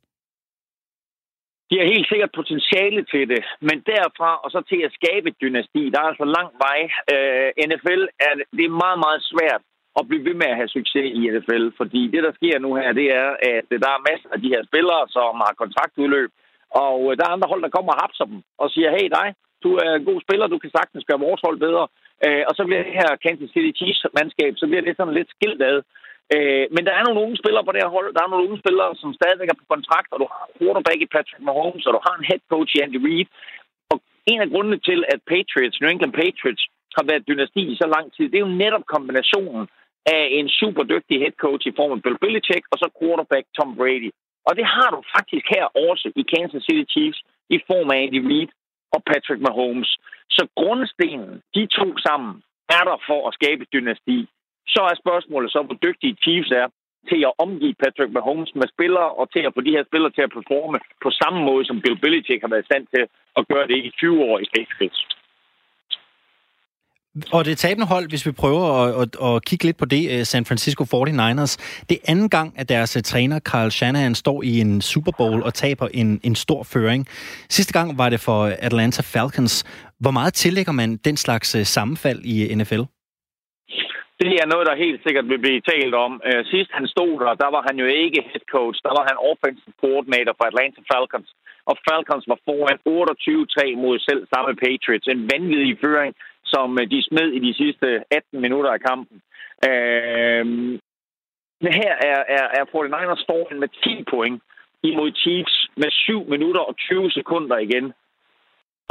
De har helt sikkert potentiale til det, men derfra og så til at skabe et dynasti, der er altså lang vej. Øh, NFL er, det er meget, meget svært at blive ved med at have succes i NFL, fordi det, der sker nu her, det er, at der er masser af de her spillere, som har kontraktudløb, og øh, der er andre hold, der kommer og hapser dem og siger, hey dig, du er en god spiller, du kan sagtens gøre vores hold bedre. Øh, og så bliver det her Kansas City Chiefs-mandskab, så bliver det sådan lidt skilt ad. Øh, men der er nogle unge spillere på det her hold. Der er nogle unge spillere, som stadigvæk er på kontrakt, og du har quarterback i Patrick Mahomes, og du har en head coach i Andy Reid. Og en af grundene til, at Patriots, New England Patriots, har været dynasti i så lang tid, det er jo netop kombinationen af en super dygtig head coach i form af Bill Belichick, og så quarterback Tom Brady. Og det har du faktisk her også i Kansas City Chiefs i form af Andy Reid og Patrick Mahomes. Så grundstenen, de to sammen, er der for at skabe dynasti så er spørgsmålet så, hvor dygtige Chiefs er til at omgive Patrick Mahomes med spillere, og til at få de her spillere til at performe på samme måde, som Bill Belichick har været i stand til at gøre det i 20 år i Patriots. Og det tabende hold, hvis vi prøver at, at, at kigge lidt på det, øh, San Francisco 49ers, det er anden gang, at deres øh, træner Carl Shanahan står i en Super Bowl og taber en, en stor føring. Sidste gang var det for øh, Atlanta Falcons. Hvor meget tillægger man den slags sammenfald i NFL? Det er noget, der helt sikkert vil blive talt om. Uh, sidst han stod der, der var han jo ikke head coach. Der var han offensive coordinator for Atlanta Falcons. Og Falcons var foran 28-3 mod selv samme Patriots. En vanvittig føring, som øh, de smed i de sidste 18 minutter af kampen. Øhm, men her er, er, er 49ers står med 10 point imod Chiefs med 7 minutter og 20 sekunder igen.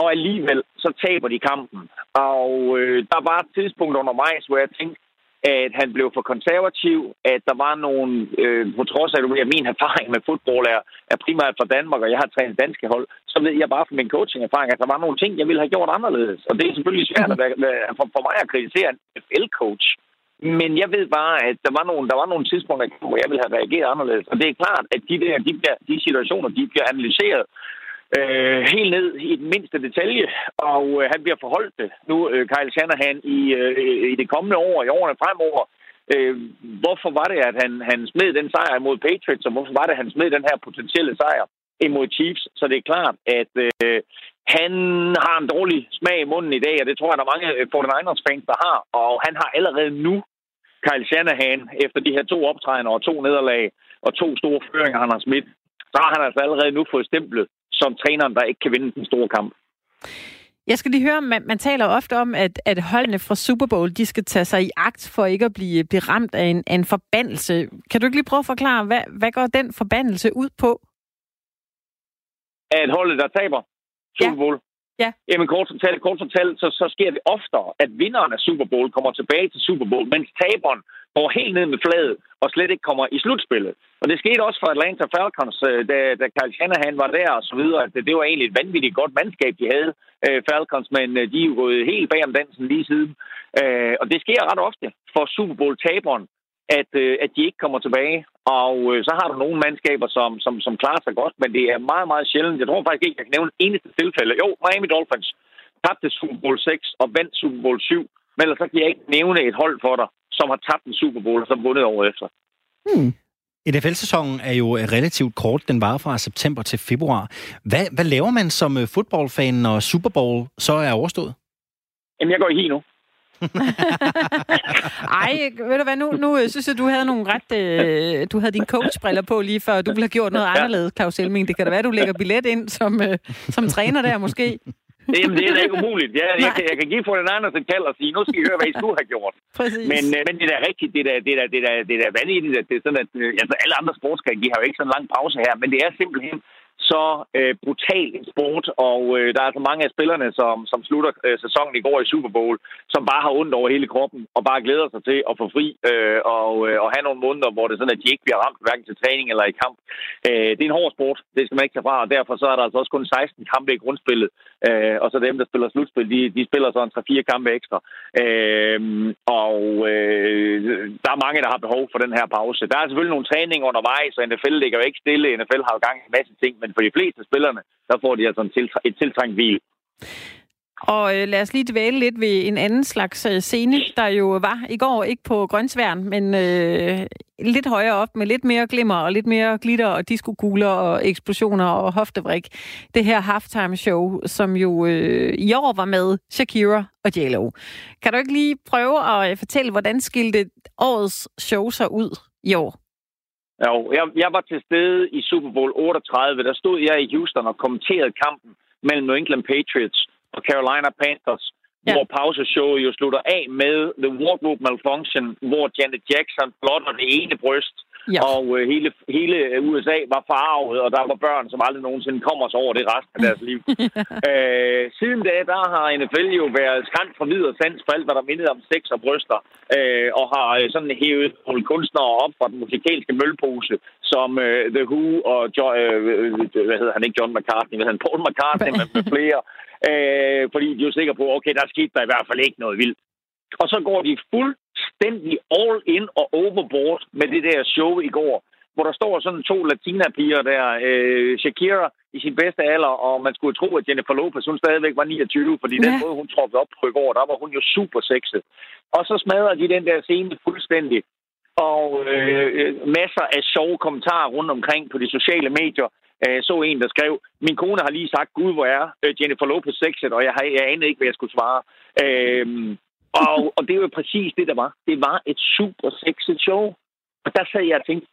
Og alligevel så taber de kampen. Og øh, der var et tidspunkt undervejs, hvor jeg tænkte, at han blev for konservativ, at der var nogle, øh, på trods af at min erfaring med fodbold er, er primært fra Danmark, og jeg har trænet danske hold, så ved jeg bare fra min coaching-erfaring, at der var nogle ting, jeg ville have gjort anderledes. Og det er selvfølgelig svært at være, for, for mig at kritisere en FL-coach. Men jeg ved bare, at der var nogle, der var nogle tidspunkter, hvor jeg ville have reageret anderledes. Og det er klart, at de, der, de, der, de situationer, de bliver analyseret øh, helt ned i den mindste detalje, og øh, han bliver forholdt det nu, øh, Kyle Shanahan, i, øh, i det kommende år, i årene fremover. Øh, hvorfor var det, at han, han smed den sejr mod Patriots, og hvorfor var det, at han smed den her potentielle sejr imod Chiefs? Så det er klart, at øh, han har en dårlig smag i munden i dag, og det tror jeg, der er mange øh, 49ers fans, der har, og han har allerede nu Kyle Shanahan, efter de her to optrædener og to nederlag og to store føringer, han har smidt, så har han altså allerede nu fået stemplet som træneren, der ikke kan vinde den store kamp. Jeg skal lige høre, man, man taler ofte om, at, at holdene fra Super Bowl, de skal tage sig i akt for ikke at blive, blive ramt af en, af en forbandelse. Kan du ikke lige prøve at forklare, hvad, hvad går den forbandelse ud på? At holdet, der taber Super Bowl? Ja. Ja. Jamen kort fortalt, kort fortalt så, så sker det oftere, at vinderen af Super Bowl kommer tilbage til Super Bowl, mens taberen går helt ned med fladet og slet ikke kommer i slutspillet. Og det skete også for Atlanta Falcons, øh, da, da Kyle Shanahan var der og så videre. At det var egentlig et vanvittigt godt mandskab, de havde, øh, Falcons, men øh, de er jo gået helt bag om dansen lige siden. Og det sker ret ofte for Super Bowl-taberen, at, at de ikke kommer tilbage. Og så har du nogle mandskaber, som, som, som klarer sig godt, men det er meget, meget sjældent. Jeg tror faktisk ikke, jeg kan nævne eneste tilfælde. Jo, Miami Dolphins tabte Super Bowl 6 og vandt Super Bowl 7. Men ellers så kan jeg ikke nævne et hold for dig, som har tabt en Super Bowl og så vundet over efter. Hmm. NFL-sæsonen er jo relativt kort. Den varer fra september til februar. Hvad, hvad laver man som øh, fodboldfan, når Super Bowl så er overstået? Jamen, jeg går i hi nu. Ej, ved du hvad, nu, nu øh, synes jeg, du havde nogle ret... Øh, du havde dine coachbriller på lige før, du ville have gjort noget anderledes, Claus Elming. Det kan da være, du lægger billet ind som, øh, som træner der måske. Jamen, det er da ikke umuligt. Ja, jeg, kan, jeg kan give for den anden til kald og sige, nu skal I høre, hvad I skulle have gjort. Præcis. Men, øh, men det er da rigtigt. Det er da, det er da, det er da, det er da vanvittigt. Det er sådan, at øh, altså, alle andre sportsgrene, de har jo ikke sådan en lang pause her, men det er simpelthen så øh, brutal en sport, og øh, der er så mange af spillerne, som, som slutter øh, sæsonen i går i Super Bowl, som bare har ondt over hele kroppen, og bare glæder sig til at få fri øh, og, øh, og have nogle måneder, hvor det er sådan, at de ikke bliver ramt hverken til træning eller i kamp. Øh, det er en hård sport, det skal man ikke tage fra, og derfor så er der altså også kun 16 kampe i grundspillet, øh, og så dem, der spiller slutspil, de, de spiller så en 3-4 kampe ekstra. Øh, og øh, der er mange, der har behov for den her pause. Der er selvfølgelig nogle træninger undervejs, og NFL ligger jo ikke stille. NFL har jo gang i en masse ting, men for de fleste spillerne, der får de altså en tiltræ- et tiltrængt hvil. Og øh, lad os lige dvæle lidt ved en anden slags øh, scene, der jo var i går, ikke på Grønsværen, men øh, lidt højere op med lidt mere glimmer og lidt mere glitter og diskokugler og eksplosioner og hoftevrik. Det her halftime show, som jo øh, i år var med Shakira og J.Lo. Kan du ikke lige prøve at øh, fortælle, hvordan skilte årets show så ud i år? Jo, jeg, jeg var til stede i Super Bowl 38. Der stod jeg i Houston og kommenterede kampen mellem New England Patriots og Carolina Panthers, ja. hvor pauseshowet jo slutter af med The Wardrobe Malfunction, hvor Janet Jackson blotter det ene bryst, ja. og øh, hele, hele USA var farvet, og der var børn, som aldrig nogensinde kommer sig over det resten af deres liv. øh, siden da, der har NFL jo været skræmt fra videre sans for alt, hvad der mindede om sex og bryster, øh, og har øh, sådan hævet nogle kunstnere op fra den musikalske mølpose, som øh, The Who og jo, øh, hvad hedder han ikke, John McCartney, hvad hedder han, Paul McCartney med, med flere, øh, fordi de er jo sikre på, okay, der skete der i hvert fald ikke noget vildt. Og så går de fuldstændig all in og overboard med det der show i går, hvor der står sådan to latinapiger der, øh, Shakira i sin bedste alder, og man skulle tro, at Jennifer Lopez, hun stadigvæk var 29, fordi ja. den måde, hun trådte op på i går, der var hun jo super sexet. Og så smadrer de den der scene fuldstændig, og øh, masser af sjove kommentarer rundt omkring på de sociale medier. Jeg så en, der skrev, min kone har lige sagt, gud, hvor er øh, Jennifer Lopez sexet, og jeg, har, jeg anede ikke, hvad jeg skulle svare. Øhm, og, og det var præcis det, der var. Det var et super sexet show. Og der sad jeg og tænkte,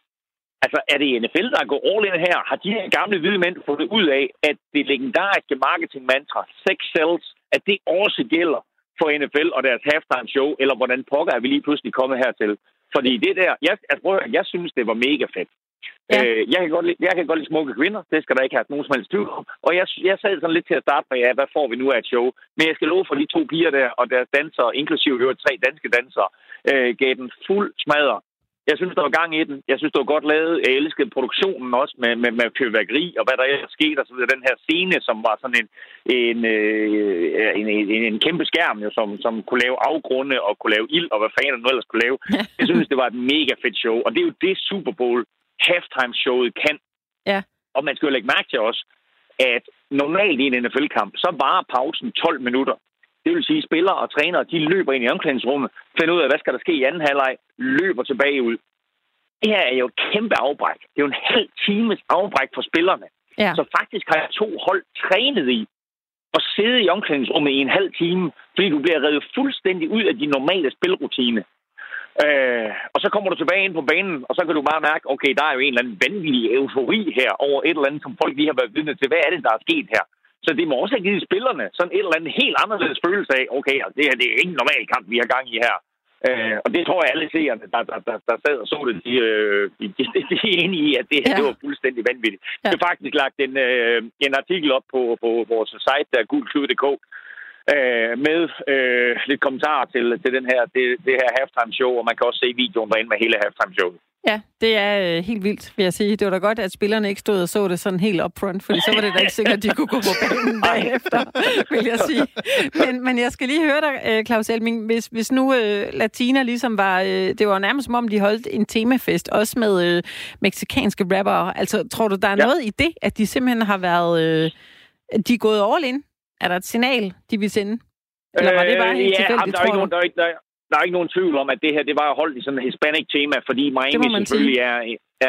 altså er det NFL, der går all in her? Har de her gamle hvide mænd fundet ud af, at det legendariske marketingmantra, sex sells, at det også gælder for NFL og deres halftime show, eller hvordan pokker er vi lige pludselig kommet hertil? Fordi det der, jeg, altså, jeg synes, det var mega fedt. Ja. Øh, jeg, kan godt lide, jeg kan godt lide smukke kvinder, det skal der ikke have nogen som helst tvivl om. Og jeg, jeg sad sådan lidt til at starte med, ja, hvad får vi nu af et show? Men jeg skal love for de to piger der, og deres dansere, inklusive øvrigt tre danske dansere, øh, gav den fuld smadre. Jeg synes, der var gang i den. Jeg synes, det var godt lavet. Jeg elskede produktionen også med, med, med fyrværkeri og hvad der er sket og så videre. Den her scene, som var sådan en, en, øh, en, en, en kæmpe skærm, jo, som, som kunne lave afgrunde og kunne lave ild og hvad fanden nu ellers kunne lave. Jeg synes, det var et mega fedt show. Og det er jo det Super Bowl halftime-showet kan. Ja. Og man skal jo lægge mærke til også, at normalt i en NFL-kamp, så varer pausen 12 minutter. Det vil sige, at spillere og trænere, de løber ind i omklædningsrummet, finder ud af, hvad skal der ske i anden halvleg, løber tilbage ud. Det her er jo et kæmpe afbræk. Det er jo en halv times afbræk for spillerne. Ja. Så faktisk har jeg to hold trænet i at sidde i omklædningsrummet i en halv time, fordi du bliver revet fuldstændig ud af din normale spilrutine. Øh, og så kommer du tilbage ind på banen, og så kan du bare mærke, okay, der er jo en eller anden vanvittig eufori her over et eller andet, som folk lige har været vidne til. Hvad er det, der er sket her? Så det må også have givet spillerne sådan et eller andet helt anderledes følelse af, okay, altså, det her det er ikke en normal kamp, vi har gang i her. Øh, og det tror jeg alle seerne, der, der, der, der sad og så det, de, øh, de, de, de er enige i, at det her Ja. det var fuldstændig vanvittigt. Ja. Det er faktisk lagt en, øh, en artikel op på, på vores site, der er gulklud.dk, øh, med øh, lidt kommentarer til, til den her, det, det her halftime show, og man kan også se videoen derinde med hele halftime showet. Ja, det er øh, helt vildt, vil jeg sige. Det var da godt, at spillerne ikke stod og så det sådan helt upfront, fordi så var det da ikke sikkert, at de kunne gå på banen bagefter, vil jeg sige. Men, men jeg skal lige høre dig, øh, Claus Elming, hvis, hvis nu øh, Latina ligesom var... Øh, det var nærmest som om, de holdt en temafest, også med øh, meksikanske rappere. Altså, tror du, der er Ja. noget i det, at de simpelthen har været... Øh, de er gået all in? Er der et signal, de vil sende? Eller var det bare helt Øh, ja, tilfældigt, der er, ikke nogen, der, er ikke, der, er- der er ikke nogen tvivl om, at det her det var holdt i sådan et hispanic tema, fordi Miami selvfølgelig er,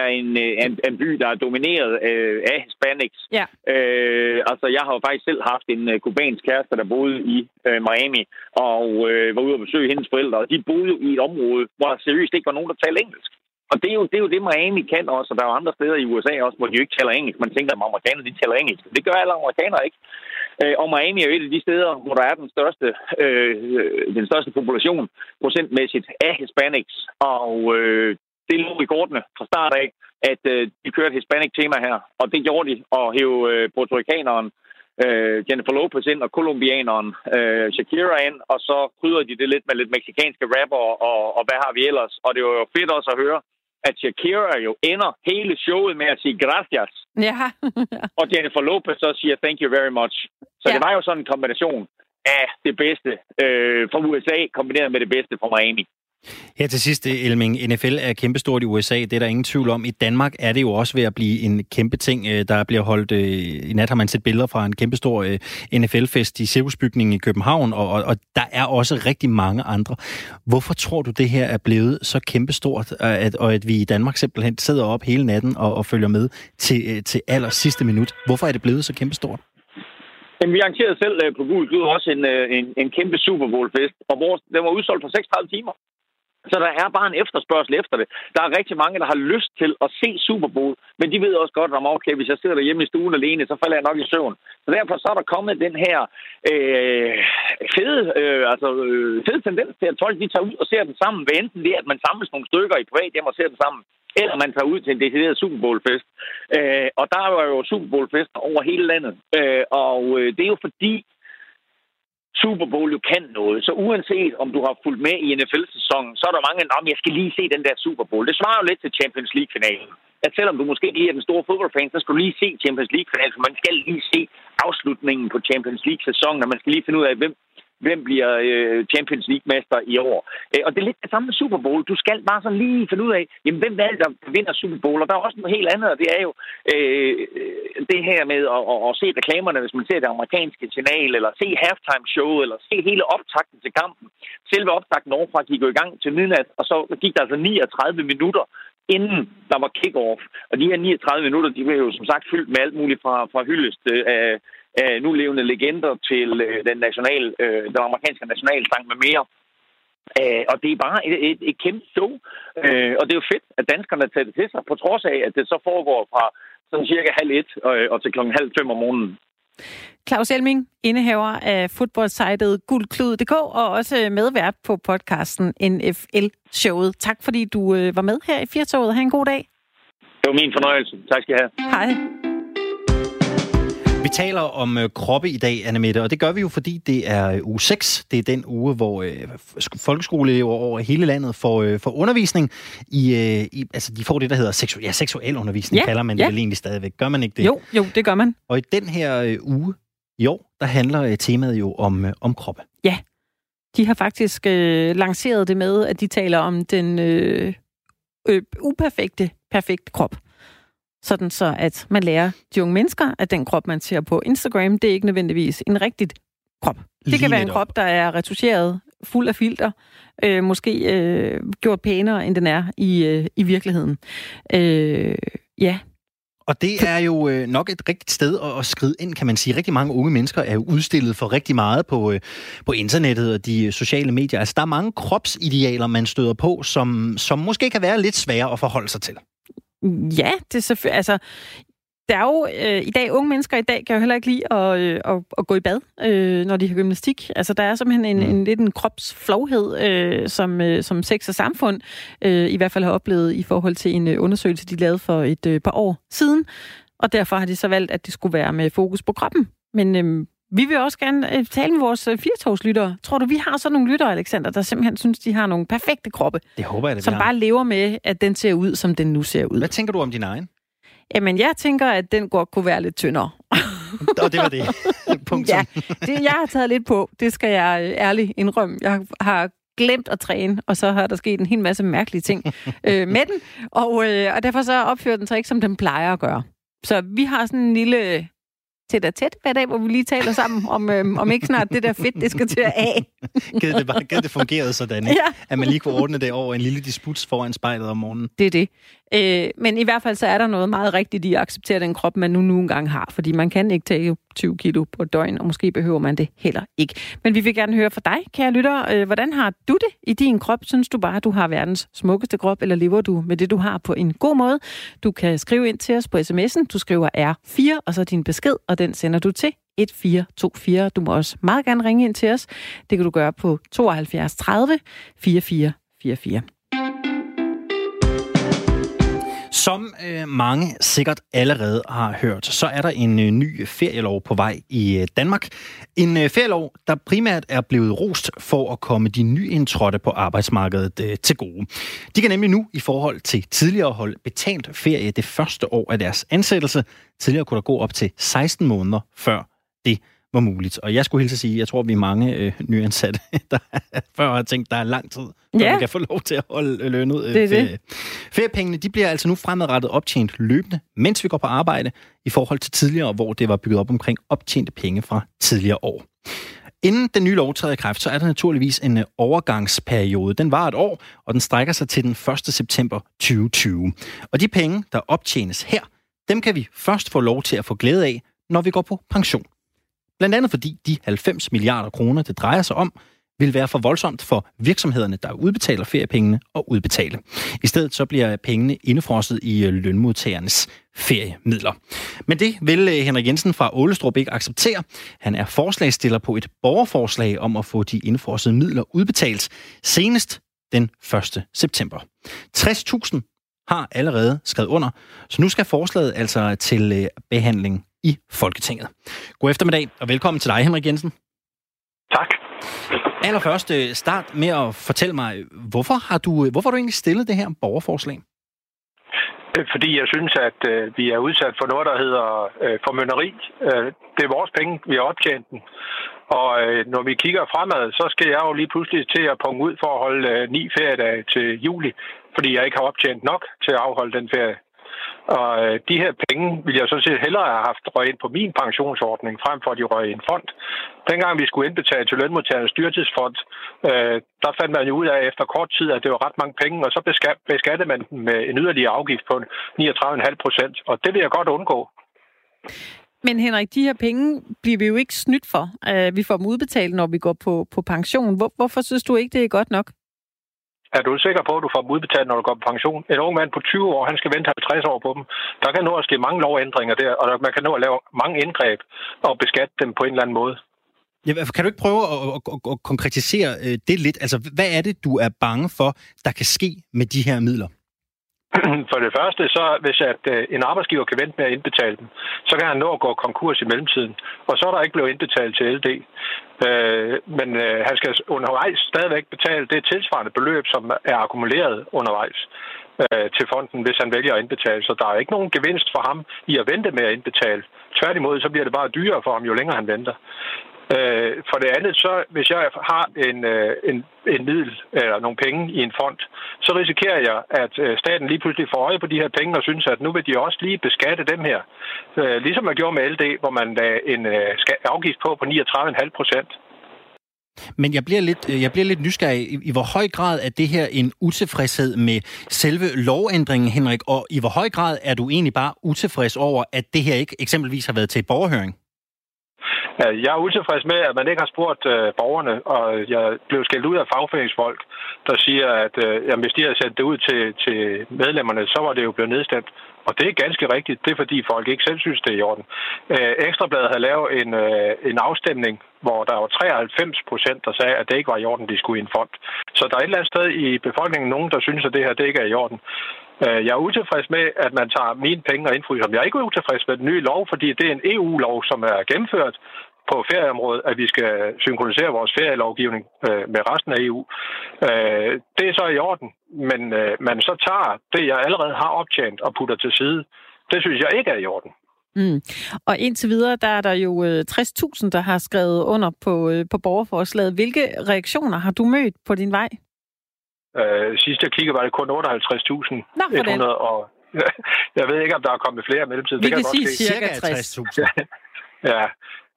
er en, øh, en, en by, der er domineret øh, af hispanics. Ja. Øh, altså, jeg har jo faktisk selv haft en øh, kubansk kæreste, der boede i øh, Miami, og øh, var ude og besøge hendes forældre, og de boede i et område, hvor der seriøst ikke var nogen, der talte engelsk. Og det er, jo, det er jo det, Miami kan også, og der er jo andre steder i USA også, hvor de jo ikke taler engelsk. Man tænker, at amerikanere, de taler engelsk. Det gør alle amerikanere ikke. Øh, og Miami er jo et af de steder, hvor der er den største, øh, øh den største population procentmæssigt af hispanics. Og øh, det lå i kortene fra start af, at øh, de kørte hispanic tema her. Og det gjorde de, og hæve øh, portorikaneren øh, Jennifer Lopez ind, og kolumbianeren øh, Shakira ind, og så krydder de det lidt med lidt meksikanske rapper, og, og hvad har vi ellers? Og det var jo fedt også at høre, at Shakira jo ender hele showet med at sige gracias, Ja. og Jennifer Lopez så siger thank you very much. Så Ja. det var jo sådan en kombination af det bedste øh, fra USA, kombineret med det bedste fra Miami. Her til sidst, eh, Elming, NFL er kæmpestort i USA, det er der ingen tvivl om. I Danmark er det jo også ved at blive en kæmpe ting. Eh, der bliver holdt, eh, i nat har man set billeder fra en kæmpestor NFL-fest i Cirkusbygningen i København, og, og, og der er også rigtig mange andre. Hvorfor tror du, det her er blevet så kæmpestort, at, og at vi i Danmark simpelthen sidder op hele natten og, og følger med til, til aller sidste minut? Hvorfor er det blevet så kæmpestort? Jamen, vi arrangerede selv på Gul også en, en, en kæmpe Super Bowl-fest, og vores, den var udsolgt for 36 timer. Så der er bare en efterspørgsel efter det. Der er rigtig mange, der har lyst til at se Super Bowl, men de ved også godt, om okay, hvis jeg sidder derhjemme i stuen alene, så falder jeg nok i søvn. Så derfor så er der kommet den her øh, fede, øh, altså, øh, fede tendens til, at folk de tager ud og ser den sammen, hvad enten det er, at man samles nogle stykker i privat hjem og ser den sammen, eller man tager ud til en decideret Super Bowl-fest. Øh, og der var jo Super Bowl-fester over hele landet. Øh, og øh, det er jo fordi, Super Bowl jo kan noget. Så uanset om du har fulgt med i NFL-sæsonen, så er der mange, om jeg skal lige se den der Super Bowl. Det svarer jo lidt til Champions League-finalen. At selvom du måske ikke er den store fodboldfan, så skal du lige se Champions League-finalen, for man skal lige se afslutningen på Champions League-sæsonen, og man skal lige finde ud af, hvem, hvem bliver øh, Champions League-mester i år. Øh, og det er lidt det samme med Super Bowl. Du skal bare sådan lige finde ud af, jamen, hvem er det, der vinder Super Bowl? Og der er også noget helt andet, og det er jo øh, det her med at, at, at se reklamerne, hvis man ser det amerikanske signal, eller se halftime-show, eller se hele optakten til kampen. Selve optakten overfra gik jo i gang til midnat, og så gik der altså 39 minutter inden der var kick-off. Og de her 39 minutter, de blev jo som sagt fyldt med alt muligt fra, fra hyldest øh, af, af nulevende legender til øh, den, national, øh, den amerikanske nationalsang med mere. Øh, og det er bare et, et, et kæmpe show. Øh, og det er jo fedt, at danskerne tager det til sig, på trods af, at det så foregår fra sådan cirka halv et øh, og til klokken halv fem om morgenen. Claus Elming, indehaver af fodboldsitet guldklud.dk og også medvært på podcasten NFL-showet. Tak fordi du øh, var med her i Firtoget. Ha' en god dag. var min fornøjelse. Tak skal I have. Hej. Vi taler om øh, kroppe i dag, Annemette, og det gør vi jo, fordi det er øh, uge 6. Det er den uge, hvor øh, folkeskoleelever over hele landet får, øh, får undervisning i, øh, i... Altså, de får det, der hedder seksu- ja, seksuel undervisning, Ja, kalder man det ja. vel egentlig stadigvæk. Gør man ikke det? Jo, jo, det gør man. Og i den her øh, uge i år, der handler øh, temaet jo om, øh, om kroppe. De har faktisk øh, lanceret det med, at de taler om den øh, øh, uperfekte, perfekte krop. Sådan så, at man lærer de unge mennesker, at den krop, man ser på Instagram, det er ikke nødvendigvis en rigtig krop. Det Lige kan være en krop, der er retuscheret, fuld af filter, øh, måske øh, gjort pænere, end den er i, øh, i virkeligheden. Øh, ja, Og det er jo øh, nok et rigtigt sted at, at skride ind, kan man sige. Rigtig mange unge mennesker er jo udstillet for rigtig meget på, øh, på internettet og de øh, sociale medier. Altså, der er mange kropsidealer, man støder på, som, som måske kan være lidt svære at forholde sig til. Ja, det er selvfølgelig... Altså, der er jo øh, i dag, unge mennesker i dag kan jo heller ikke lide at, øh, at, at gå i bad, øh, når de har gymnastik. Altså, der er simpelthen en, Mm. en lidt en kropsflovhed, øh, som, øh, som sex og samfund øh, i hvert fald har oplevet i forhold til en øh, undersøgelse, de lavede for et øh, par år siden. Og derfor har de så valgt, at det skulle være med fokus på kroppen. Men øh, vi vil også gerne øh, tale med vores øh, firtogslyttere. Tror du, vi har sådan nogle lyttere, Alexander, der simpelthen synes, de har nogle perfekte kroppe, Det håber jeg, det som bare lever med, at den ser ud, som den nu ser ud? Hvad tænker du om din egen? Jamen, jeg tænker, at den godt kunne være lidt tyndere. Og det var det. Punktum. Ja, det, jeg har taget lidt på. Det skal jeg øh, ærligt indrømme. Jeg har glemt at træne, og så har der sket en hel masse mærkelige ting øh, med den. Og, øh, og derfor så opfører den sig ikke, som den plejer at gøre. Så vi har sådan en lille tæt og tæt hver dag, hvor vi lige taler sammen om, øh, om ikke snart det der fedt, det skal til at af. Gid det, bare, gid det fungerede sådan, ikke? Ja. at man lige kunne ordne det over en lille disputs foran spejlet om morgenen. Det er det. Øh, men i hvert fald så er der noget meget rigtigt i at acceptere den krop, man nu nu engang har. Fordi man kan ikke tage 20 kilo på et døgn, og måske behøver man det heller ikke. Men vi vil gerne høre fra dig, kære lytter. Øh, hvordan har du det i din krop? Synes du bare, at du har verdens smukkeste krop, eller lever du med det, du har på en god måde? Du kan skrive ind til os på sms'en. Du skriver R4, og så din besked, og den sender du til 1424. Du må også meget gerne ringe ind til os. Det kan du gøre på 72 30 44 44. Som øh, mange sikkert allerede har hørt, så er der en øh, ny ferielov på vej i øh, Danmark. En øh, ferielov, der primært er blevet rost for at komme de nyindtrådte på arbejdsmarkedet øh, til gode. De kan nemlig nu i forhold til tidligere hold betalt ferie det første år af deres ansættelse. Tidligere kunne der gå op til 16 måneder før det var muligt. Og jeg skulle hilse at sige, jeg tror, vi er mange øh, nyansatte, der før har tænkt, der er lang tid, før Ja. man kan få lov til at holde øh, lønnet øh, Det er det. ferie. Feriepengene de bliver altså nu fremadrettet optjent løbende, mens vi går på arbejde, i forhold til tidligere, hvor det var bygget op omkring optjente penge fra tidligere år. Inden den nye lov træder i kraft, så er der naturligvis en øh, overgangsperiode. Den var et år, og den strækker sig til den 1. september 2020. Og de penge, der optjenes her, dem kan vi først få lov til at få glæde af, når vi går på pension. Blandt andet fordi de 90 milliarder kroner, det drejer sig om, vil være for voldsomt for virksomhederne, der udbetaler feriepengene og udbetale. I stedet så bliver pengene indefrosset i øh, lønmodtagernes feriemidler. Men det vil øh, Henrik Jensen fra Ålestrup ikke acceptere. Han er forslagsstiller på et borgerforslag om at få de indefrossede midler udbetalt senest den 1. september. 60.000 har allerede skrevet under, så nu skal forslaget altså til øh, behandling i Folketinget. God eftermiddag og velkommen til dig, Henrik Jensen. Tak. Allerførst øh, start med at fortælle mig, hvorfor har du, øh, hvorfor har du egentlig stillet det her borgerforslag? Øh, Fordi jeg synes, at øh, vi er udsat for noget, der hedder øh, formynderi. Øh, det er vores penge, vi har optjent den. Og øh, når vi kigger fremad, så skal jeg jo lige pludselig til at punge ud for at holde øh, ni feriedage til juli, fordi jeg ikke har optjent nok til at afholde den ferie. Og øh, de her penge ville jeg så set hellere have haft røg ind på min pensionsordning, frem for at de røg i en fond. Dengang vi skulle indbetale til lønmodtagernes dyrtidsfond, øh, der fandt man jo ud af efter kort tid, at det var ret mange penge, og så beskattede man dem med en yderligere afgift på 39,5 procent. Og det vil jeg godt undgå. Men Henrik, de her penge bliver vi jo ikke snydt for. Øh, vi får dem udbetalt, når vi går på, på pension. Hvor, hvorfor synes du ikke, det er godt nok? Er du sikker på, at du får dem udbetalt, når du går på pension? En ung mand på 20 år, han skal vente 50 år på dem. Der kan nå at ske mange lovændringer der, og der- man kan nå at lave mange indgreb og beskatte dem på en eller anden måde. Ja, kan du ikke prøve at, at, at, at konkretisere øh, det lidt? Altså, hvad er det, du er bange for, der kan ske med de her midler? For det første, så hvis at øh, en arbejdsgiver kan vente med at indbetale dem, så kan han nå at gå konkurs i mellemtiden. Og så er der ikke blevet indbetalt til LD. Øh, men øh, han skal undervejs stadigvæk betale det tilsvarende beløb, som er akkumuleret undervejs øh, til fonden, hvis han vælger at indbetale. Så der er ikke nogen gevinst for ham i at vente med at indbetale. Tværtimod, så bliver det bare dyrere for ham, jo længere han venter. Øh, for det andet, så hvis jeg har en, øh, en, en middel eller nogle penge i en fond, så risikerer jeg, at øh, staten lige pludselig får øje på de her penge og synes, at nu vil de også lige beskatte dem her. Øh, ligesom man gjorde med LD, hvor man lagde en øh, afgift på på 39,5 procent. Men jeg bliver lidt, øh, jeg bliver lidt nysgerrig. I, I hvor høj grad er det her en utilfredshed med selve lovændringen, Henrik? Og i hvor høj grad er du egentlig bare utilfreds over, at det her ikke eksempelvis har været til borgerhøring? Øh, jeg er utilfreds med, at man ikke har spurgt øh, borgerne, og jeg blev skældt ud af fagforeningsfolk, der siger, at øh, jamen, hvis de havde sendt det ud til, til medlemmerne, så var det jo blevet nedstemt. Og det er ganske rigtigt. Det er fordi folk ikke selv synes, det er i orden. Øh, Ekstrabladet havde lavet en, øh, en afstemning, hvor der var 93 procent, der sagde, at det ikke var i orden, de skulle i en fond. Så der er et eller andet sted i befolkningen nogen, der synes, at det her det ikke er i orden. Øh, jeg er utilfreds med, at man tager mine penge og indfryser dem. Jeg er ikke utilfreds med den nye lov, fordi det er en EU-lov, som er gennemført på ferieområdet, at vi skal synkronisere vores ferielovgivning øh, med resten af EU. Øh, det er så i orden, men man så tager det, jeg allerede har optjent og putter til side. Det synes jeg ikke er i orden. Mm. Og indtil videre, der er der jo 60.000, der har skrevet under på, på borgerforslaget. Hvilke reaktioner har du mødt på din vej? Øh, sidst jeg kiggede, var det kun 58.100. Og jeg ved ikke, om der er kommet flere i mellemtiden. Vi det kan, kan sige cirka 60.000. ja, Ja,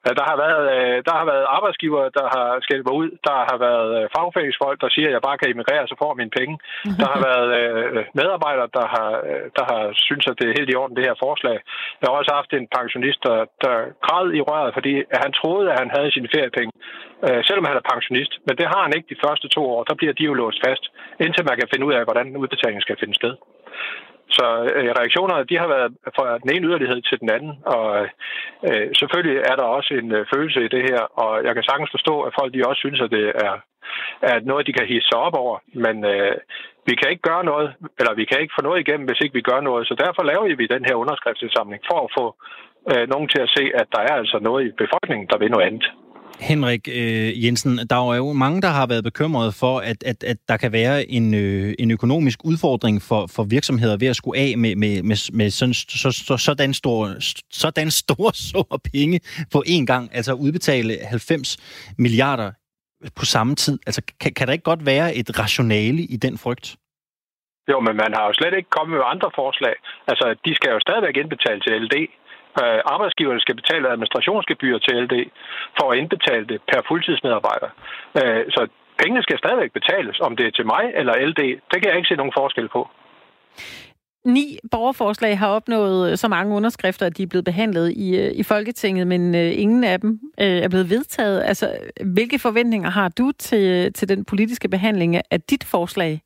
der har været, øh, der har været arbejdsgiver, der har skældt mig ud. Der har været øh, fagforeningsfolk, der siger, at jeg bare kan emigrere, så får jeg mine penge. Der har været øh, medarbejdere, der har, øh, der har synes, at det er helt i orden, det her forslag. Jeg har også haft en pensionist, der, der græd i røret, fordi han troede, at han havde sine feriepenge, selvom han er pensionist. Men det har han ikke de første to år. Der bliver de jo låst fast, indtil man kan finde ud af, hvordan udbetalingen skal finde sted. Så øh, reaktionerne de har været fra den ene yderlighed til den anden, og øh, selvfølgelig er der også en øh, følelse i det her, og jeg kan sagtens forstå, at folk de også synes, at det er, er noget, de kan hisse sig op over, men øh, vi kan ikke gøre noget, eller vi kan ikke få noget igennem, hvis ikke vi gør noget, så derfor laver vi den her underskriftsindsamling for at få øh, nogen til at se, at der er altså noget i befolkningen, der vil noget andet. Henrik øh, Jensen, der er jo mange, der har været bekymrede for, at, at, at der kan være en, øh, en økonomisk udfordring for, for virksomheder ved at skulle af med, med, med, med sådan, så, så, sådan, store, sådan store summer penge på én gang, altså udbetale 90 milliarder på samme tid. Altså, kan, kan der ikke godt være et rationale i den frygt? Jo, men man har jo slet ikke kommet med andre forslag. Altså, de skal jo stadigvæk indbetale til LD. Øh, arbejdsgiverne skal betale administrationsgebyr til LD for at indbetale det per fuldtidsmedarbejder. Øh, så pengene skal stadigvæk betales, om det er til mig eller LD. Det kan jeg ikke se nogen forskel på. Ni borgerforslag har opnået øh, så mange underskrifter, at de er blevet behandlet i, øh, i Folketinget, men øh, ingen af dem er blevet vedtaget. Altså, hvilke forventninger har du til, til den politiske behandling af dit forslag?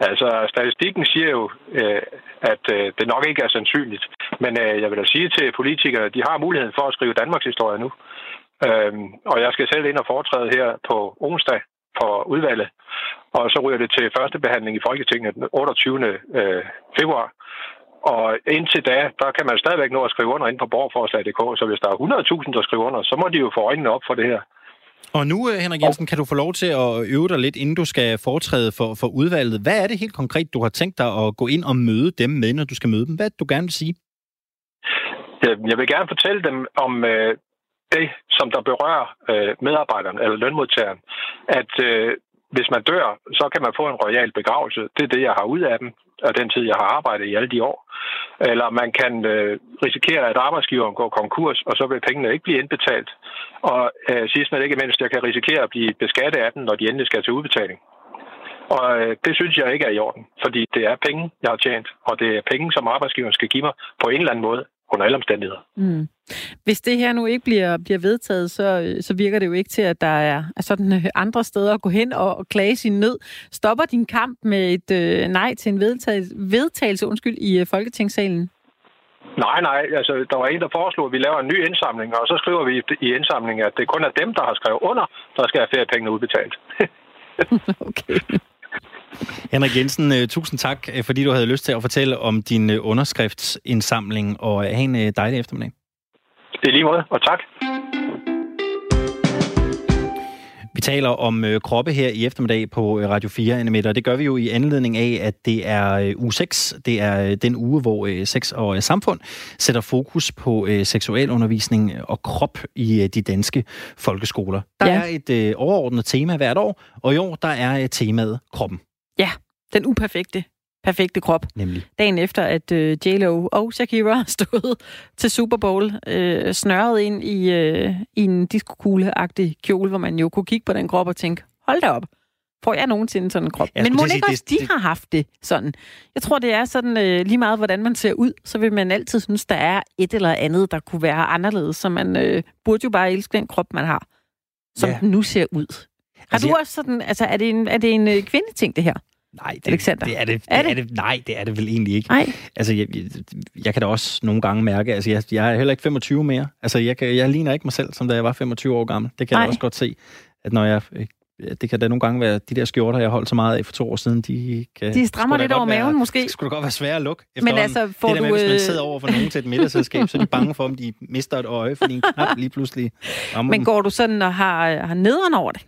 Altså, statistikken siger jo, øh, at øh, det nok ikke er sandsynligt. Men øh, jeg vil da sige til politikere, at de har muligheden for at skrive Danmarks historie nu. Øhm, og jeg skal selv ind og foretræde her på onsdag for udvalget. Og så ryger det til første behandling i Folketinget den 28. Øh, februar. Og indtil da, der kan man stadigvæk nå at skrive under ind på borgerforslag.dk, så hvis der er 100.000, der skriver under, så må de jo få øjnene op for det her. Og nu, øh, Henrik Jensen, kan du få lov til at øve dig lidt, inden du skal foretræde for, for udvalget. Hvad er det helt konkret, du har tænkt dig at gå ind og møde dem med, når du skal møde dem? Hvad er det, du gerne vil sige? Jeg vil gerne fortælle dem om øh, det, som der berører øh, medarbejderen eller lønmodtageren. At øh, hvis man dør, så kan man få en royal begravelse. Det er det, jeg har ud af dem, af den tid, jeg har arbejdet i alle de år. Eller man kan øh, risikere, at arbejdsgiveren går konkurs, og så vil pengene ikke blive indbetalt. Og øh, sidst men ikke mindst, jeg kan risikere at blive beskattet af dem, når de endelig skal til udbetaling. Og øh, det synes jeg ikke er i orden, fordi det er penge, jeg har tjent, og det er penge, som arbejdsgiveren skal give mig på en eller anden måde under alle omstændigheder. Mm. Hvis det her nu ikke bliver, bliver vedtaget, så, så virker det jo ikke til, at der er, sådan øh, andre steder at gå hen og, og klage sin nød. Stopper din kamp med et øh, nej til en vedtagelse, vedtagelse undskyld, i øh, Folketingssalen? Nej, nej. Altså, der var en, der foreslog, at vi laver en ny indsamling, og så skriver vi i indsamlingen, at det kun er dem, der har skrevet under, der skal have feriepengene udbetalt. okay. Henrik Jensen, øh, tusind tak, øh, fordi du havde lyst til at fortælle om din øh, underskriftsindsamling, og have en dejlig eftermiddag. Det er lige måde, og tak. Vi taler om øh, kroppe her i eftermiddag på øh, Radio 4, Annemette, og det gør vi jo i anledning af, at det er øh, uge 6. Det er øh, den uge, hvor øh, sex og øh, samfund sætter fokus på øh, seksualundervisning og krop i øh, de danske folkeskoler. Der ja. er et øh, overordnet tema hvert år, og i år der er øh, temaet kroppen. Den uperfekte perfekte krop. Nemlig. Dagen efter, at øh, J-Lo og Shakira stod til Super Bowl, øh, snørret ind i, øh, i en diskokugle-agtig kjole, hvor man jo kunne kigge på den krop og tænke, hold da op, får jeg nogensinde sådan en krop? Men må ikke også, de det, har haft det sådan? Jeg tror, det er sådan øh, lige meget, hvordan man ser ud, så vil man altid synes, der er et eller andet, der kunne være anderledes, så man øh, burde jo bare elske den krop, man har, som ja. den nu ser ud. Har altså, du jeg... også sådan, altså er det en, er det en øh, kvindeting, det her? Nej, det, Alexander. det, er det, er det? Er det, nej, det er det vel egentlig ikke. Nej. Altså, jeg, jeg kan da også nogle gange mærke, altså jeg, jeg er heller ikke 25 mere. Altså, jeg, kan, jeg ligner ikke mig selv, som da jeg var 25 år gammel. Det kan nej. jeg også godt se, at når jeg det kan da nogle gange være, de der skjorter, jeg holdt så meget af for to år siden, de kan... De strammer lidt over maven, være, måske. Det skulle da godt være svært at lukke. Men altså, får det der med, du... hvis man sidder over for nogen til et middagsselskab, så er de bange for, om de mister et øje, fordi en knap lige pludselig Men går du sådan og har, har nederen over det?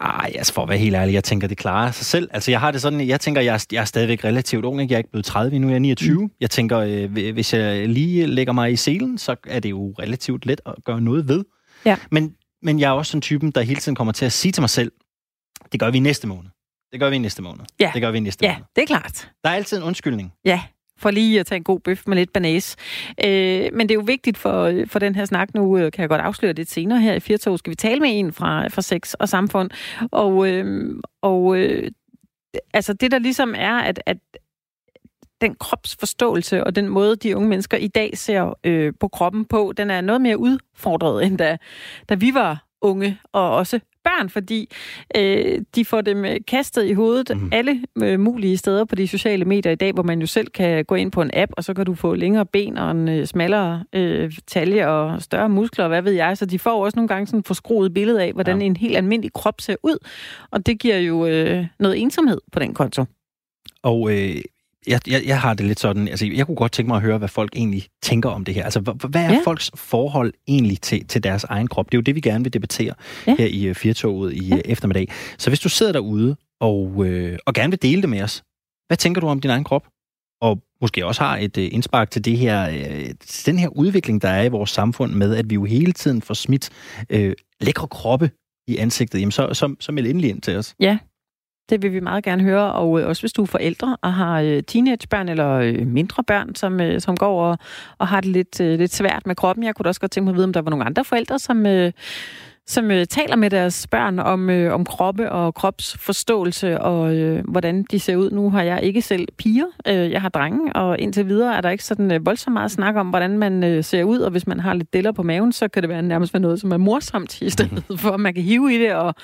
Nej, altså for at være helt ærlig, jeg tænker, det klarer sig selv. Altså jeg har det sådan, jeg tænker, jeg er, jeg er stadigvæk relativt ung, ikke? jeg er ikke blevet 30 nu, jeg er 29. Mm. Jeg tænker, øh, hvis jeg lige lægger mig i selen, så er det jo relativt let at gøre noget ved. Ja. Men, men jeg er også sådan typen, der hele tiden kommer til at sige til mig selv, det gør vi næste måned. Det gør vi næste måned. Ja. Det gør vi næste ja, måned. det er klart. Der er altid en undskyldning. Ja, for lige at tage en god bøf med lidt banæs. Øh, men det er jo vigtigt for, for den her snak nu, øh, kan jeg godt afsløre det senere her i Firtog, skal vi tale med en fra, fra Sex og Samfund. Og, øh, og øh, altså det der ligesom er, at, at den kropsforståelse og den måde, de unge mennesker i dag ser øh, på kroppen på, den er noget mere udfordret, end da, da vi var unge, og også børn, fordi øh, de får dem øh, kastet i hovedet mm. alle øh, mulige steder på de sociale medier i dag, hvor man jo selv kan gå ind på en app, og så kan du få længere ben og en øh, smallere øh, talje og større muskler, og hvad ved jeg. Så de får også nogle gange sådan forskruet billede af, hvordan ja. en helt almindelig krop ser ud, og det giver jo øh, noget ensomhed på den konto. Og øh, jeg, jeg, jeg har det lidt sådan, altså jeg kunne godt tænke mig at høre, hvad folk egentlig tænker om det her. Altså, hvad er ja. folks forhold egentlig til, til deres egen krop? Det er jo det, vi gerne vil debattere ja. her i uh, Firtoget i ja. uh, eftermiddag. Så hvis du sidder derude og, øh, og gerne vil dele det med os, hvad tænker du om din egen krop? Og måske også har et øh, indspark til det her, øh, den her udvikling, der er i vores samfund med, at vi jo hele tiden får smidt øh, lækre kroppe i ansigtet, jamen så, så, så meld endelig ind til os. Ja, det vil vi meget gerne høre, og øh, også hvis du er forældre og har øh, teenagebørn eller øh, mindre børn, som, som går og, og har det lidt, lidt svært med kroppen. Jeg kunne også godt tænke mig at vide, om der var nogle andre forældre, som, som taler med deres børn om, om kroppe og kropsforståelse og øh, hvordan de ser ud. Nu har jeg ikke selv piger, øh, jeg har drenge, og indtil videre er der ikke sådan øh, voldsomt meget snak om, hvordan man øh, ser ud, og hvis man har lidt deller på maven, så kan det være nærmest være noget, som er morsomt, i stedet for at man kan hive i det, og,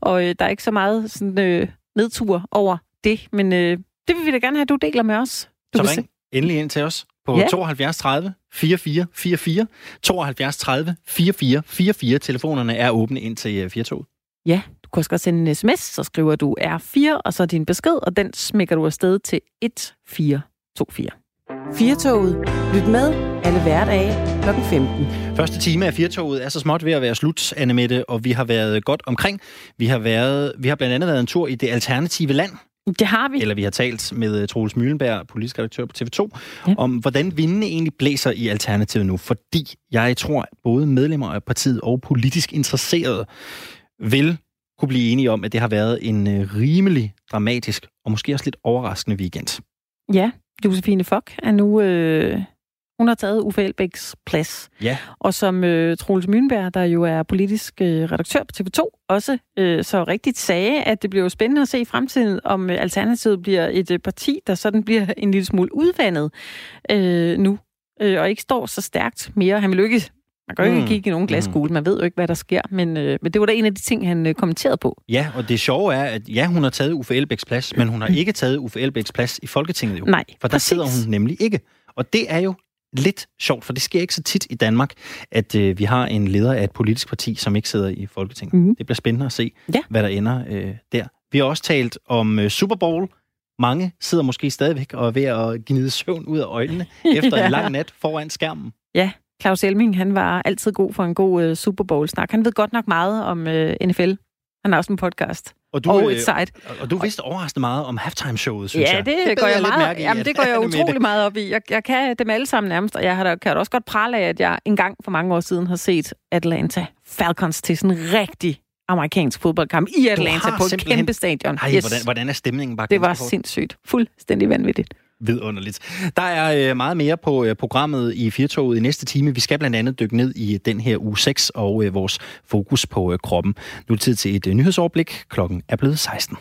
og øh, der er ikke så meget sådan... Øh, nedtur over det. Men øh, det vil vi da gerne have, at du deler med os. Du så ring se. endelig ind til os på ja. 72 30 44 44. 72 30 44 44. Telefonerne er åbne ind til uh, 4 Ja, du kan også godt sende en sms, så skriver du R4, og så din besked, og den smækker du afsted til 1424. Firtoget. Lyt med alle hverdage kl. 15. Første time af Firtoget er så småt ved at være slut, Anne Mette, og vi har været godt omkring. Vi har, været, vi har blandt andet været en tur i det alternative land. Det har vi. Eller vi har talt med Troels Møllenberg, politisk redaktør på TV2, ja. om hvordan vindene egentlig blæser i Alternativet nu. Fordi jeg tror, at både medlemmer af partiet og politisk interesserede vil kunne blive enige om, at det har været en øh, rimelig dramatisk og måske også lidt overraskende weekend. Ja, Josefine Fock er nu... Øh, hun har taget Uffe Elbæks plads. Ja. Og som øh, Troels Mønberg, der jo er politisk øh, redaktør på TV2, også øh, så rigtigt sagde, at det bliver jo spændende at se i fremtiden, om øh, Alternativet bliver et øh, parti, der sådan bliver en lille smule udvandet øh, nu, øh, og ikke står så stærkt mere. Han vil jo ikke man kan jo ikke mm. kigge i nogen glaskugle, mm. man ved jo ikke, hvad der sker, men, øh, men det var da en af de ting, han øh, kommenterede på. Ja, og det sjove er, at ja, hun har taget Uffe Elbæks plads, men hun har ikke taget Uffe Elbæks plads i Folketinget jo. Nej, For der præcis. sidder hun nemlig ikke. Og det er jo lidt sjovt, for det sker ikke så tit i Danmark, at øh, vi har en leder af et politisk parti, som ikke sidder i Folketinget. Mhm. Det bliver spændende at se, Ja. hvad der ender øh, der. Vi har også talt om øh, Super Bowl. Mange sidder måske stadigvæk og er ved at gnide søvn ud af øjnene efter Ja. en lang nat foran skærmen. Ja, Claus Elming, han var altid god for en god uh, Super Bowl-snak. Han ved godt nok meget om uh, NFL. Han har også en podcast. Og Du, og øh, og du vidste overraskende meget om halftime-showet, synes Ja, jeg. det, det bed går jeg, lidt meget, mærke i, jamen, det går jeg utrolig meget op i. Jeg, jeg kan dem alle sammen nærmest, og jeg har da, kan da også godt prale af, at jeg engang for mange år siden har set Atlanta Falcons til sådan en rigtig amerikansk fodboldkamp i Atlanta på et simpelthen- kæmpe stadion. Ej, yes. hvordan, hvordan er stemningen bare det var sindssygt. Fuldstændig vanvittigt vidunderligt. Der er øh, meget mere på øh, programmet i Firtoget i næste time. Vi skal blandt andet dykke ned i øh, den her uge 6 og øh, vores fokus på øh, kroppen. Nu er det tid til et øh, nyhedsoverblik. Klokken er blevet 16.